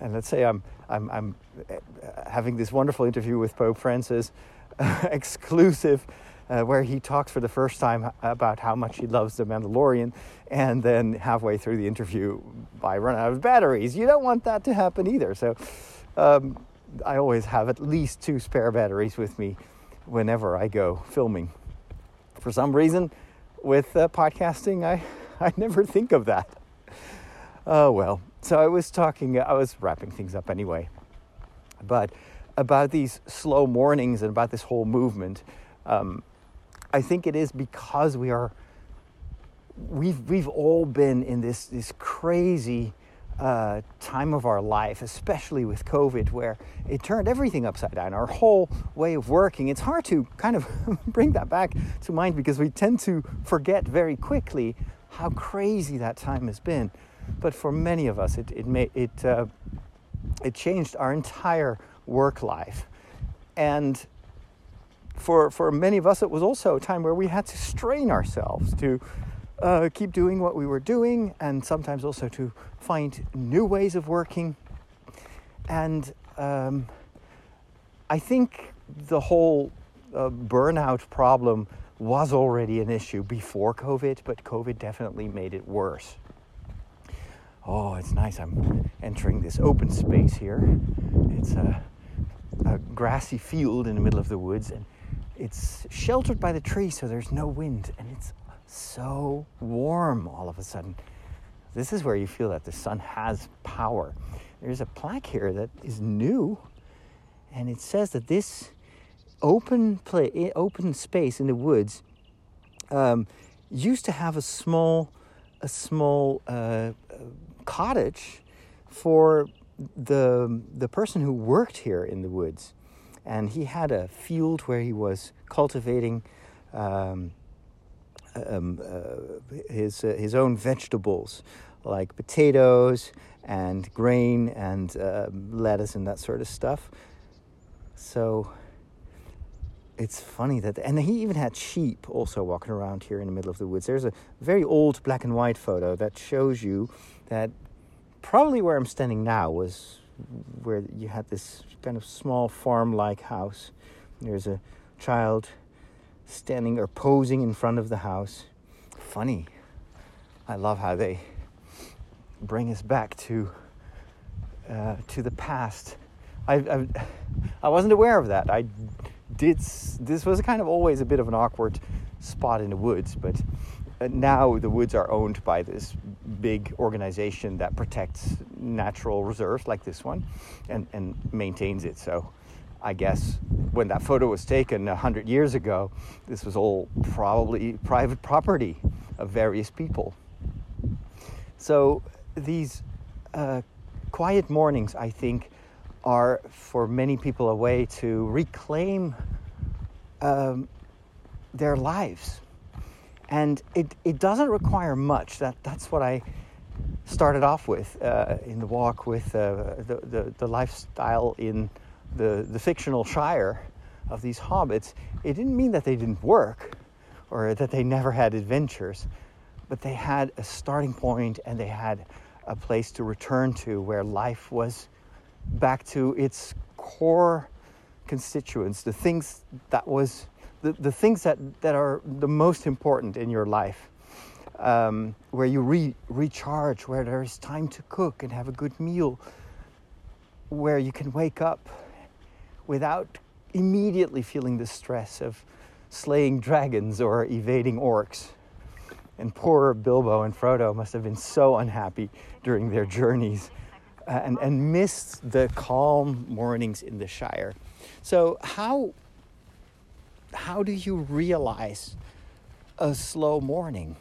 And let's say I'm, I'm, I'm uh, having this wonderful interview with Pope Francis, uh, exclusive, uh, where he talks for the first time about how much he loves the Mandalorian, and then halfway through the interview, I run out of batteries. You don't want that to happen either. So um, I always have at least two spare batteries with me whenever I go filming. For some reason, with uh, podcasting, I, I never think of that. Oh, well. So I was talking, I was wrapping things up anyway. But about these slow mornings and about this whole movement, um, I think it is because we are, we've, we've all been in this, this crazy uh, time of our life, especially with COVID, where it turned everything upside down, our whole way of working. It's hard to kind of bring that back to mind because we tend to forget very quickly how crazy that time has been. But for many of us, it, it, may, it, uh, it changed our entire work life. And for, for many of us, it was also a time where we had to strain ourselves to uh, keep doing what we were doing and sometimes also to find new ways of working. And um, I think the whole uh, burnout problem was already an issue before COVID, but COVID definitely made it worse. Oh, it's nice. I'm entering this open space here. It's a, a grassy field in the middle of the woods, and it's sheltered by the trees, so there's no wind, and it's so warm all of a sudden. This is where you feel that the sun has power. There's a plaque here that is new, and it says that this open play, open space in the woods um, used to have a small, a small uh, cottage for the the person who worked here in the woods, and he had a field where he was cultivating. Um, um, uh, his uh, his own vegetables, like potatoes and grain and uh, lettuce and that sort of stuff. So it's funny that, and he even had sheep also walking around here in the middle of the woods. There's a very old black and white photo that shows you that probably where I'm standing now was where you had this kind of small farm like house. There's a child standing or posing in front of the house. Funny. I love how they bring us back to uh, to the past. I, I, I wasn't aware of that. I did. This was kind of always a bit of an awkward spot in the woods, but uh, now the woods are owned by this big organization that protects natural reserves like this one, and and maintains it. So I guess when that photo was taken a hundred years ago, this was all probably private property of various people. So these uh, quiet mornings, I think, are for many people a way to reclaim um, their lives. And it, it doesn't require much. That, that's what I started off with uh, in the walk with uh, the, the, the lifestyle in the, the fictional Shire of these hobbits, it didn't mean that they didn't work or that they never had adventures, but they had a starting point and they had a place to return to where life was back to its core constituents, the things that was the, the things that, that are the most important in your life. Um, where you re- recharge, where there's time to cook and have a good meal, where you can wake up without immediately feeling the stress of slaying dragons or evading orcs. And poor Bilbo and Frodo must have been so unhappy during their journeys uh, and, and missed the calm mornings in the Shire. So, how, how do you realize a slow morning?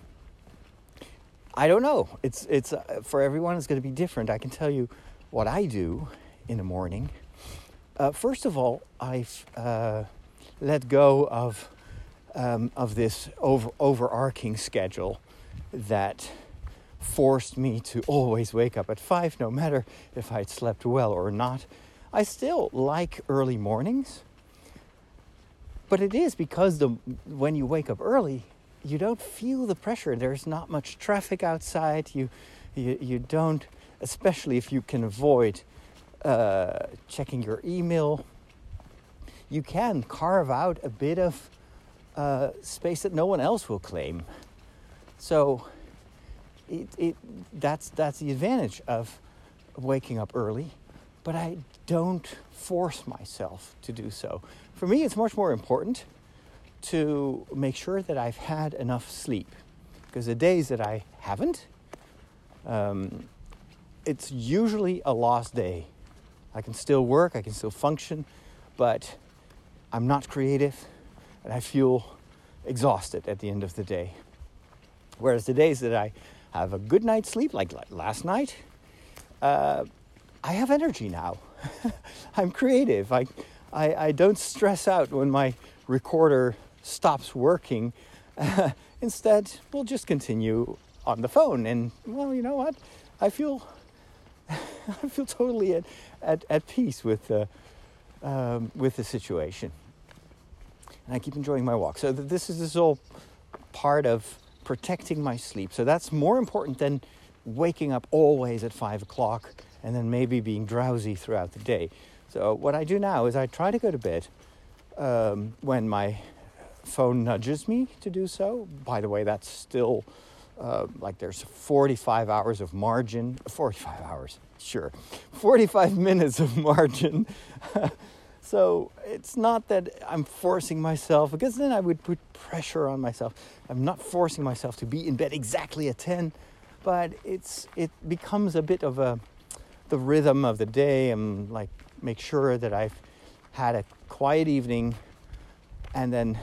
I don't know. It's, it's, uh, for everyone, it's going to be different. I can tell you what I do in the morning. Uh, first of all, I've uh, let go of um, of this over, overarching schedule that forced me to always wake up at five, no matter if I'd slept well or not. I still like early mornings, but it is because the when you wake up early, you don't feel the pressure. There's not much traffic outside. You you, you don't, especially if you can avoid uh, checking your email, you can carve out a bit of uh, space that no one else will claim. So it, it, that's, that's the advantage of waking up early, but I don't force myself to do so. For me, it's much more important to make sure that I've had enough sleep because the days that I haven't, um, it's usually a lost day I can still work, I can still function, but I'm not creative and I feel exhausted at the end of the day. Whereas the days that I have a good night's sleep, like last night, uh, I have energy now. I'm creative. I, I, I, don't stress out when my recorder stops working. Uh, instead, we'll just continue on the phone. And, well, you know what? I feel I feel totally at, at, at peace with, uh, um, with the situation. And I keep enjoying my walk. So this is, this is all part of protecting my sleep. So that's more important than waking up always at five o'clock and then maybe being drowsy throughout the day. So what I do now is I try to go to bed um, when my phone nudges me to do so. By the way, that's still uh, like there's 45 hours of margin, 45 hours, sure, 45 minutes of margin. so it's not that I'm forcing myself, because then I would put pressure on myself. I'm not forcing myself to be in bed exactly at 10. but it's it becomes a bit of a the rhythm of the day and like make sure that I've had a quiet evening and then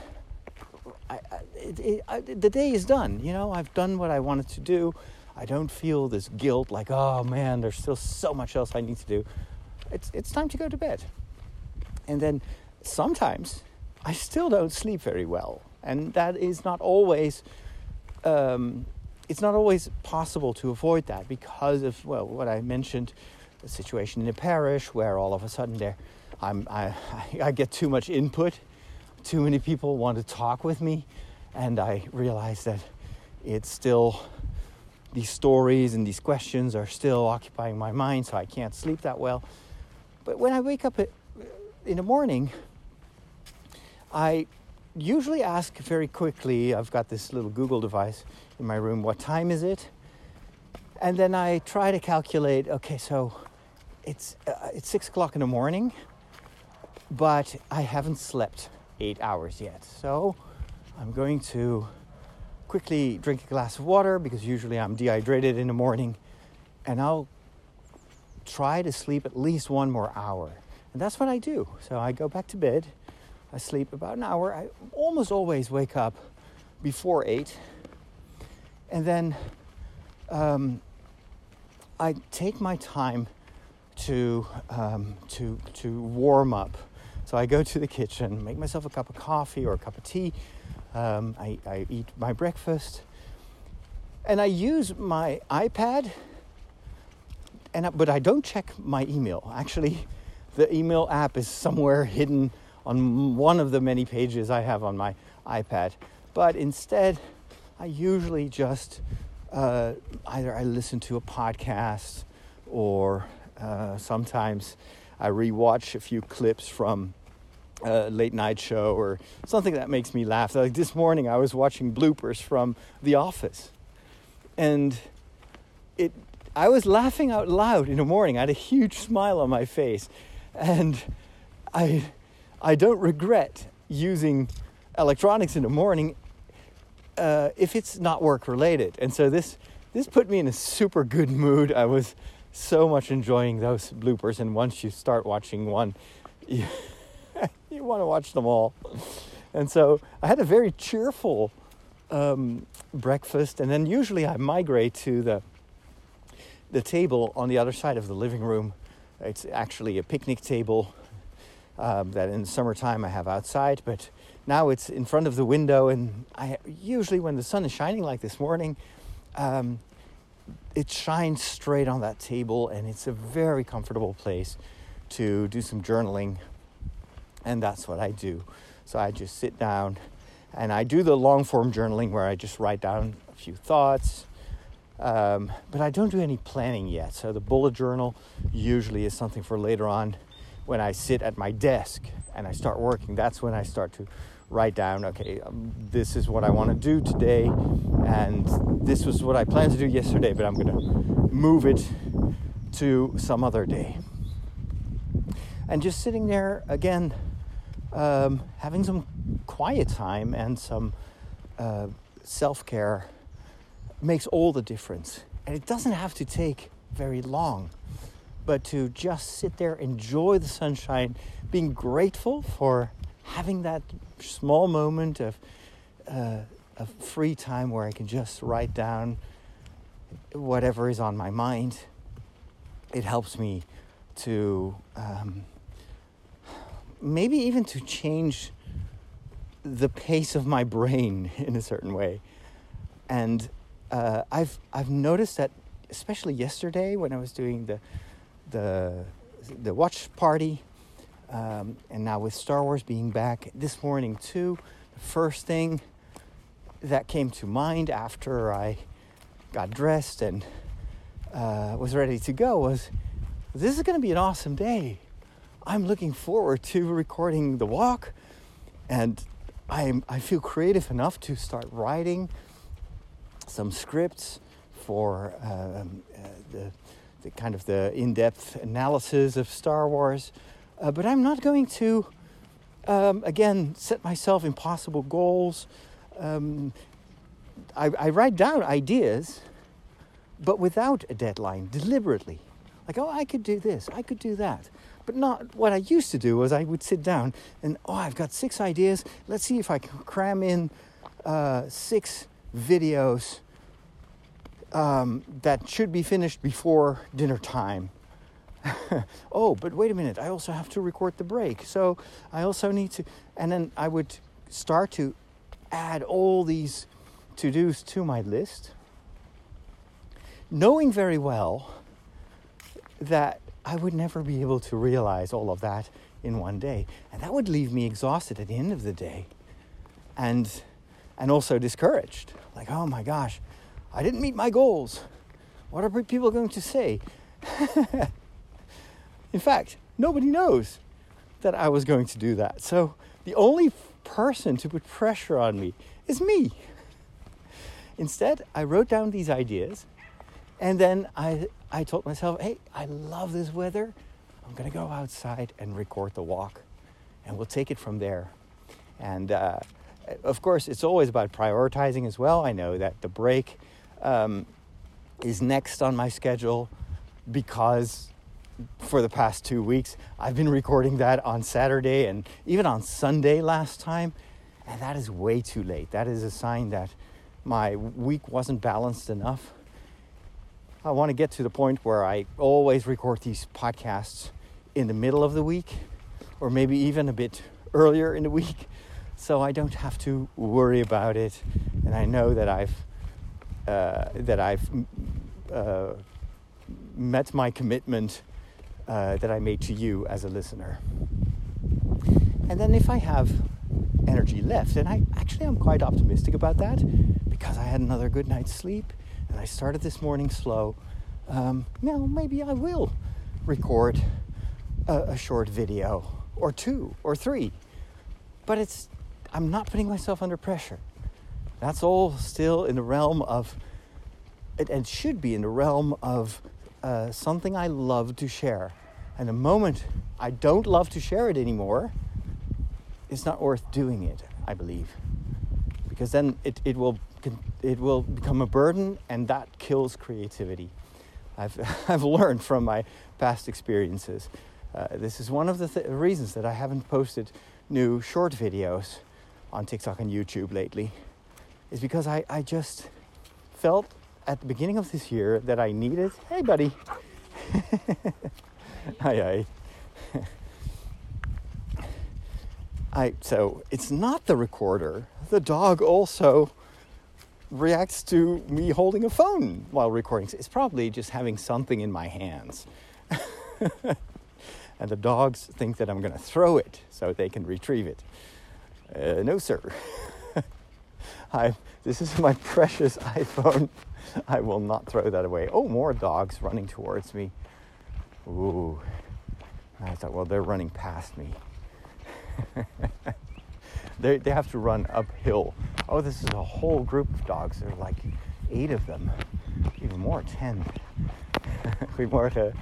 I, it, it, I, the day is done. You know, I've done what I wanted to do. I don't feel this guilt like, oh man, there's still so much else I need to do. It's, it's time to go to bed. And then sometimes I still don't sleep very well. And that is not always, um, it's not always possible to avoid that because of, well, what I mentioned, the situation in the parish where all of a sudden there, I'm, I, I get too much input too many people want to talk with me, and I realize that it's still these stories and these questions are still occupying my mind, so I can't sleep that well. But when I wake up in the morning, I usually ask very quickly. I've got this little Google device in my room. What time is it? And then I try to calculate. Okay, so it's uh, it's six o'clock in the morning, but I haven't slept eight hours yet. So I'm going to quickly drink a glass of water because usually I'm dehydrated in the morning and I'll try to sleep at least one more hour. And that's what I do. So I go back to bed. I sleep about an hour. I almost always wake up before eight. And then um, I take my time to, um, to, to warm up so I go to the kitchen, make myself a cup of coffee or a cup of tea. Um, I, I eat my breakfast, and I use my iPad. And I, but I don't check my email. Actually, the email app is somewhere hidden on one of the many pages I have on my iPad. But instead, I usually just uh, either I listen to a podcast or uh, sometimes I rewatch a few clips from a late night show or something that makes me laugh. Like this morning, I was watching bloopers from The Office, and it. I was laughing out loud in the morning. I had a huge smile on my face, and I, I don't regret using electronics in the morning uh, if it's not work related. And so this this put me in a super good mood. I was so much enjoying those bloopers, and once you start watching one. You, you want to watch them all. And so I had a very cheerful um, breakfast, and then usually I migrate to the the table on the other side of the living room. It's actually a picnic table um, that in the summertime I have outside, but now it's in front of the window. And I usually, when the sun is shining like this morning, um, it shines straight on that table, and it's a very comfortable place to do some journaling and that's what I do. So I just sit down and I do the long form journaling where I just write down a few thoughts. Um, but I don't do any planning yet. So the bullet journal usually is something for later on when I sit at my desk and I start working. That's when I start to write down, okay, um, this is what I want to do today, and this was what I planned to do yesterday, but I'm going to move it to some other day. And just sitting there again um, having some quiet time and some uh, self care makes all the difference. And it doesn't have to take very long, but to just sit there, enjoy the sunshine, being grateful for having that small moment of, uh, of free time where I can just write down whatever is on my mind. It helps me to. Um, maybe even to change the pace of my brain in a certain way. And uh, I've I've noticed that, especially yesterday when I was doing the the the watch party, um, and now with Star Wars being back this morning too, the first thing that came to mind after I got dressed and uh, was ready to go was, this is going to be an awesome day. I'm looking forward to recording the walk, and I'm, I feel creative enough to start writing some scripts for um, uh, the, the, kind of the in-depth analysis of Star Wars. Uh, but I'm not going to, um, again, set myself impossible goals. Um, I, I write down ideas, but without a deadline, deliberately. Like, oh, I could do this, I could do that. But not what I used to do was I would sit down and, oh, I've got six ideas. Let's see if I can cram in uh, six videos um, that should be finished before dinner time. oh, but wait a minute, I also have to record the break. So I also need to, and then I would start to add all these to dos to my list, knowing very well that I would never be able to realize all of that in one day. And that would leave me exhausted at the end of the day and, and also discouraged. Like, oh my gosh, I didn't meet my goals. What are people going to say? in fact, nobody knows that I was going to do that. So the only person to put pressure on me is me. Instead, I wrote down these ideas and then I, I told myself, hey, I love this weather. I'm going to go outside and record the walk, and we'll take it from there. And uh, of course, it's always about prioritizing as well. I know that the break um, is next on my schedule because for the past two weeks I've been recording that on Saturday and even on Sunday last time, and that is way too late. That is a sign that my week wasn't balanced enough I want to get to the point where I always record these podcasts in the middle of the week or maybe even a bit earlier in the week so I don't have to worry about it and I know that I've uh, that I've uh, met my commitment uh, that I made to you as a listener. And then if I have energy left, and I actually I'm quite optimistic about that because I had another good night's sleep and I started this morning slow. Um, now maybe I will record a, a short video or two or three, but it's I'm not putting myself under pressure. That's all still in the realm of it should be in the realm of uh, something I love to share. And the moment I don't love to share it anymore, it's not worth doing it, I believe. Because then it, it will it will become a burden and that kills creativity. I've, I've learned from my past experiences. Uh, this is one of the th- reasons that I haven't posted new short videos on TikTok and YouTube lately, is because I, I just felt at the beginning of this year that I needed, hey buddy, hi hi. I, so it's not the recorder. The dog also reacts to me holding a phone while recording. It's probably just having something in my hands. and the dogs think that I'm going to throw it so they can retrieve it. Uh, no, sir. I, this is my precious iPhone. I will not throw that away. Oh, more dogs running towards me. Ooh. I thought, well, they're running past me. They, they have to run uphill. Oh, this is a whole group of dogs. There are like eight of them, even more, ten. to. So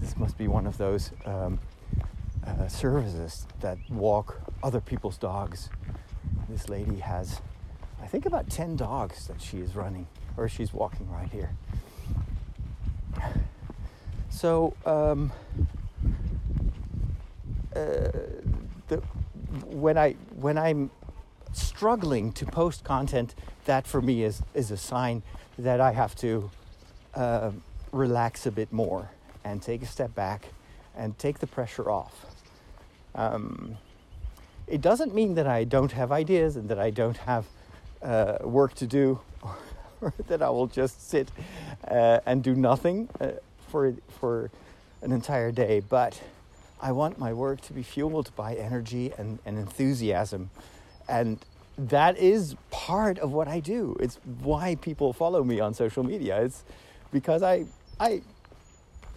this must be one of those um, uh, services that walk other people's dogs. This lady has, I think, about ten dogs that she is running, or she's walking right here. So. Um, the, when I when I'm struggling to post content, that for me is is a sign that I have to uh, relax a bit more and take a step back and take the pressure off. Um, it doesn't mean that I don't have ideas and that I don't have uh, work to do, or, that I will just sit uh, and do nothing uh, for for an entire day, but I want my work to be fueled by energy and, and enthusiasm. And that is part of what I do. It's why people follow me on social media. It's because I, I,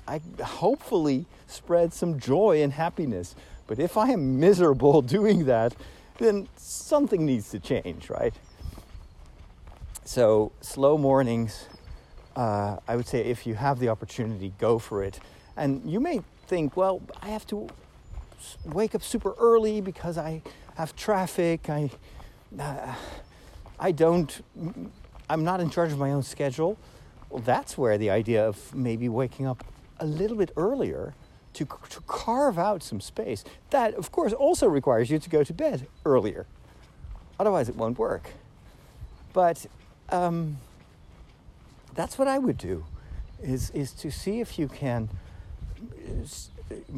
I hopefully spread some joy and happiness. But if I am miserable doing that, then something needs to change, right? So, slow mornings, uh, I would say if you have the opportunity, go for it. And you may think, well, I have to wake up super early because I have traffic. I, uh, I don't I'm not in charge of my own schedule, well, that's where the idea of maybe waking up a little bit earlier to, to carve out some space. That, of course, also requires you to go to bed earlier. Otherwise, it won't work. But um, that's what I would do, is, is to see if you can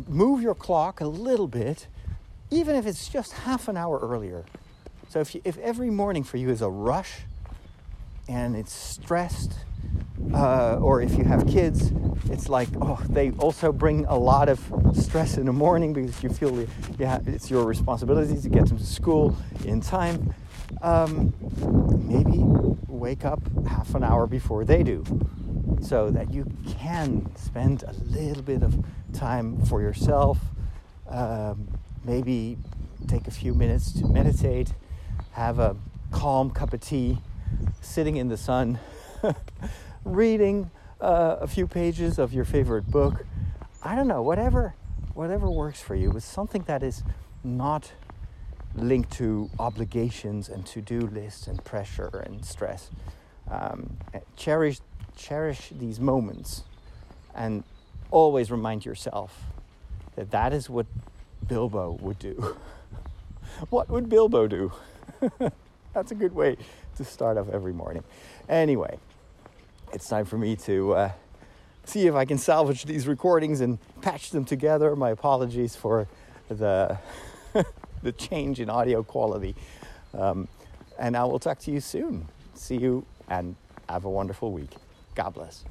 move your clock a little bit, even if it's just half an hour earlier. So if, you, if every morning for you is a rush and it's stressed, uh, or if you have kids, it's like, oh, they also bring a lot of stress in the morning because you feel yeah, it's your responsibility to get them to school in time. Um, maybe wake up half an hour before they do so that you can spend a little bit of time for yourself. Um, maybe take a few minutes to meditate, have a calm cup of tea, sitting in the sun, reading uh, a few pages of your favorite book. I don't know, whatever, whatever works for you, but something that is not linked to obligations and to-do lists and pressure and stress. Um, cherish, cherish these moments, and always remind yourself that that is what Bilbo would do. what would Bilbo do? That's a good way to start off every morning. Anyway, it's time for me to uh, see if I can salvage these recordings and patch them together. My apologies for the the change in audio quality. Um, and I will talk to you soon. See you and have a wonderful week. God bless.